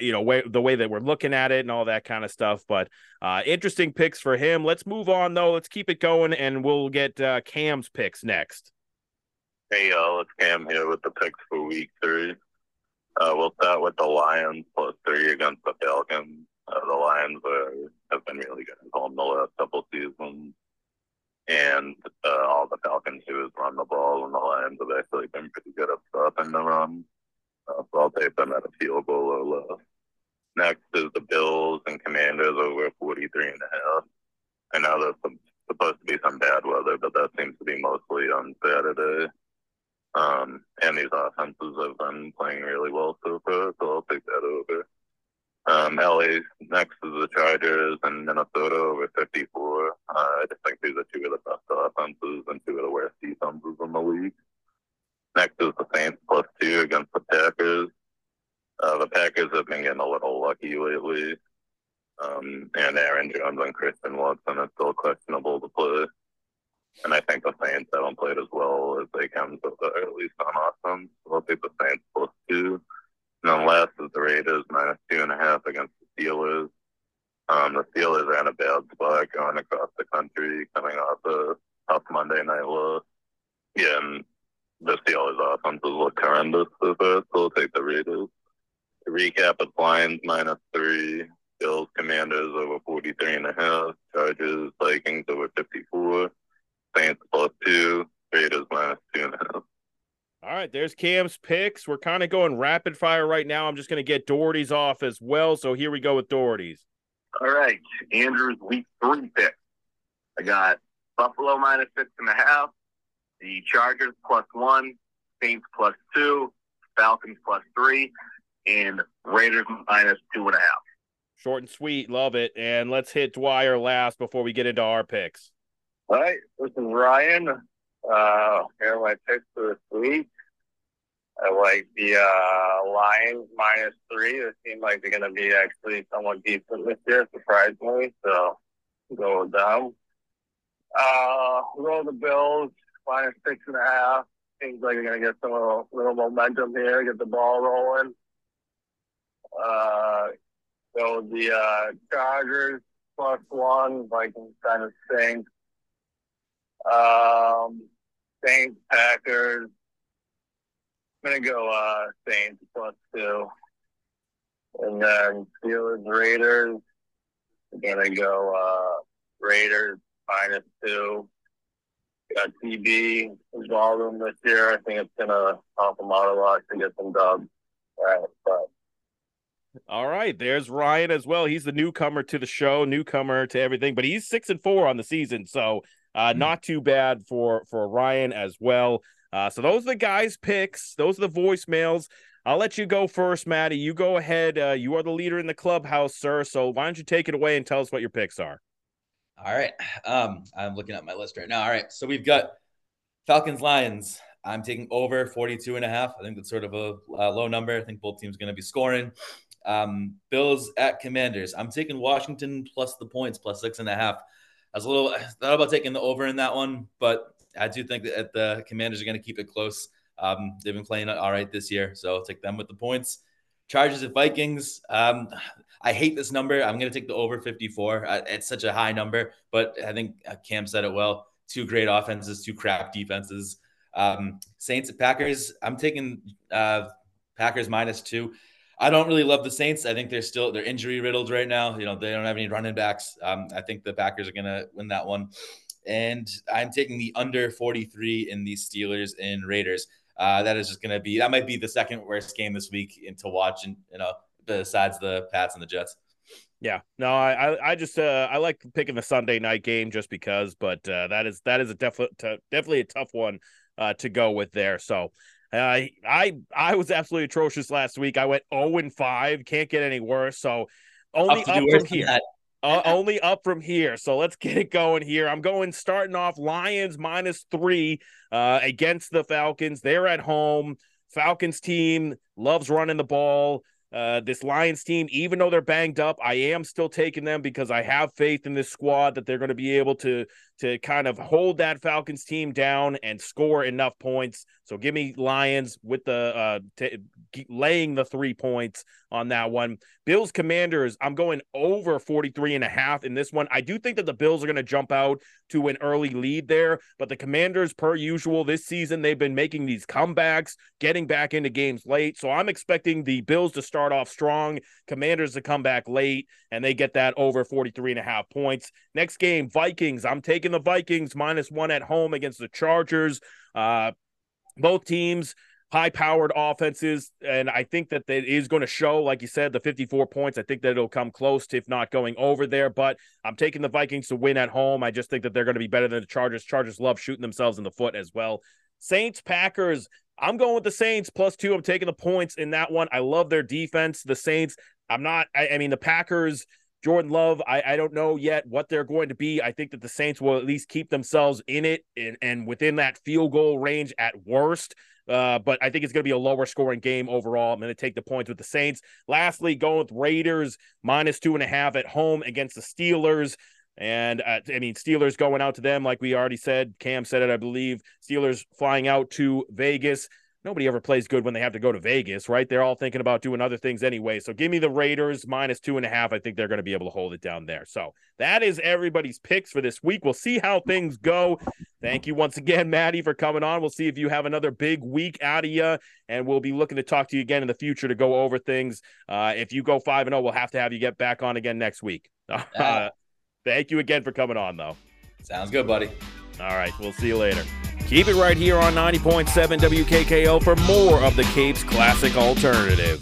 you know, way the way that we're looking at it and all that kind of stuff. But uh, interesting picks for him. Let's move on though. Let's keep it going, and we'll get uh, Cam's picks next. Hey y'all, it's Cam here with the picks for week three. Uh, we'll start with the Lions plus three against the Falcons. Uh, the Lions are, have been really good at home the last couple seasons, and uh, all the Falcons do is run the ball, and the Lions have actually been pretty good at stopping the run. So I'll take them at a field goal or less. Next is the Bills and Commanders over 43 and a half. I know there's some, supposed to be some bad weather, but that seems to be mostly on Saturday. Um, and these offenses have been playing really well so far, so I'll take that over. Um, LA next is the Chargers and Minnesota over 54. Uh, I just think these are two of the best offenses and two of the worst defenses in the league. Next is the Saints plus two against the Packers. Uh, the Packers have been getting a little lucky lately. Um, and Aaron Jones and Christian Watson are still questionable to play. And I think the Saints haven't played as well as they can, so at least on offense. So I'll take the Saints plus two. And then last is the Raiders minus two and a half against the Steelers. Um, the Steelers are in a bad spot going across the country, coming off a tough Monday night loss. Yeah, and the Steelers' offenses look horrendous so far, so I'll take the Raiders. To recap, it's Lions minus three, Bills Commanders over 43 and a half, Chargers Vikings over 54, Saints plus two, Raiders minus two and a half. All right, there's Cam's picks. We're kind of going rapid fire right now. I'm just going to get Doherty's off as well. So here we go with Doherty's. All right, Andrew's week three pick. I got Buffalo minus six and a half, the Chargers plus one, Saints plus two, Falcons plus three, and Raiders minus two and a half. Short and sweet, love it. And let's hit Dwyer last before we get into our picks. All right, this is Ryan. Uh, here are my picks for this week. I like the uh, Lions minus three. They seem like they're going to be actually somewhat decent this year, surprisingly. So go with them. Uh, roll the Bills minus six and a half. Seems like they're going to get some little, little momentum here, get the ball rolling. Uh, with the uh, Chargers plus one. Vikings kind of stink. Um, Saints, Packers. I'm gonna go uh, Saints plus two, and then Steelers, Raiders. I'm gonna go uh, Raiders minus two. Got TB involved in this year. I think it's gonna help them out a lot to get some dubs. All right, but All right, there's Ryan as well. He's the newcomer to the show, newcomer to everything, but he's six and four on the season, so uh, not too bad for for Ryan as well. Uh, so those are the guys' picks. Those are the voicemails. I'll let you go first, Maddie. You go ahead. Uh, you are the leader in the clubhouse, sir. So why don't you take it away and tell us what your picks are? All right. Um, I'm looking at my list right now. All right. So we've got Falcons Lions. I'm taking over 42 and a half. I think that's sort of a, a low number. I think both teams going to be scoring. Um, Bills at Commanders. I'm taking Washington plus the points, plus six and a half. I was a little thought about taking the over in that one, but I do think that the Commanders are going to keep it close. Um, they've been playing all right this year, so I'll take them with the points. Chargers at Vikings. Um, I hate this number. I'm going to take the over 54. Uh, it's such a high number, but I think uh, Cam said it well. Two great offenses, two crap defenses. Um, Saints at Packers. I'm taking uh, Packers minus two. I don't really love the Saints. I think they're still they're injury riddled right now. You know they don't have any running backs. Um, I think the Packers are going to win that one and I'm taking the under 43 in the Steelers and Raiders. Uh, that is just going to be that might be the second worst game this week to watch, and you know, besides the Pats and the Jets. Yeah, no, I I just uh, I like picking the Sunday night game just because, but uh, that is that is a definite definitely a tough one uh, to go with there. So. Uh, I I was absolutely atrocious last week. I went 0 and 5. Can't get any worse. So only up, up from here. Uh, only up from here. So let's get it going here. I'm going starting off Lions minus three uh, against the Falcons. They're at home. Falcons team loves running the ball. Uh, this Lions team, even though they're banged up, I am still taking them because I have faith in this squad that they're going to be able to to kind of hold that Falcons team down and score enough points. So give me Lions with the uh, t- laying the three points on that one. Bills Commanders, I'm going over 43 and a half in this one. I do think that the Bills are going to jump out to an early lead there, but the Commanders, per usual, this season, they've been making these comebacks, getting back into games late. So I'm expecting the Bills to start off strong, Commanders to come back late, and they get that over 43 and a half points. Next game, Vikings. I'm taking the Vikings minus one at home against the Chargers. Uh, both teams high powered offenses. And I think that it is going to show, like you said, the 54 points. I think that it'll come close to, if not going over there. But I'm taking the Vikings to win at home. I just think that they're going to be better than the Chargers. Chargers love shooting themselves in the foot as well. Saints, Packers. I'm going with the Saints plus two. I'm taking the points in that one. I love their defense. The Saints. I'm not, I, I mean, the Packers. Jordan Love, I, I don't know yet what they're going to be. I think that the Saints will at least keep themselves in it and, and within that field goal range at worst. Uh, but I think it's going to be a lower scoring game overall. I'm going to take the points with the Saints. Lastly, going with Raiders minus two and a half at home against the Steelers. And uh, I mean, Steelers going out to them, like we already said. Cam said it, I believe. Steelers flying out to Vegas. nobody ever plays good when they have to go to Vegas, right? They're all thinking about doing other things anyway. So give me the Raiders minus two and a half. I think they're going to be able to hold it down there. So that is everybody's picks for this week. We'll see how things go. Thank you once again, Maddie, for coming on. We'll see if you have another big week out of you, and we'll be looking to talk to you again in the future to go over things. Uh, if you go five and zero, we'll have to have you get back on again next week. [LAUGHS] Uh, thank you again for coming on, though. Sounds good, buddy. All right, we'll see you later. Keep it right here on 90.7 WKKL for more of the Capes Classic Alternative.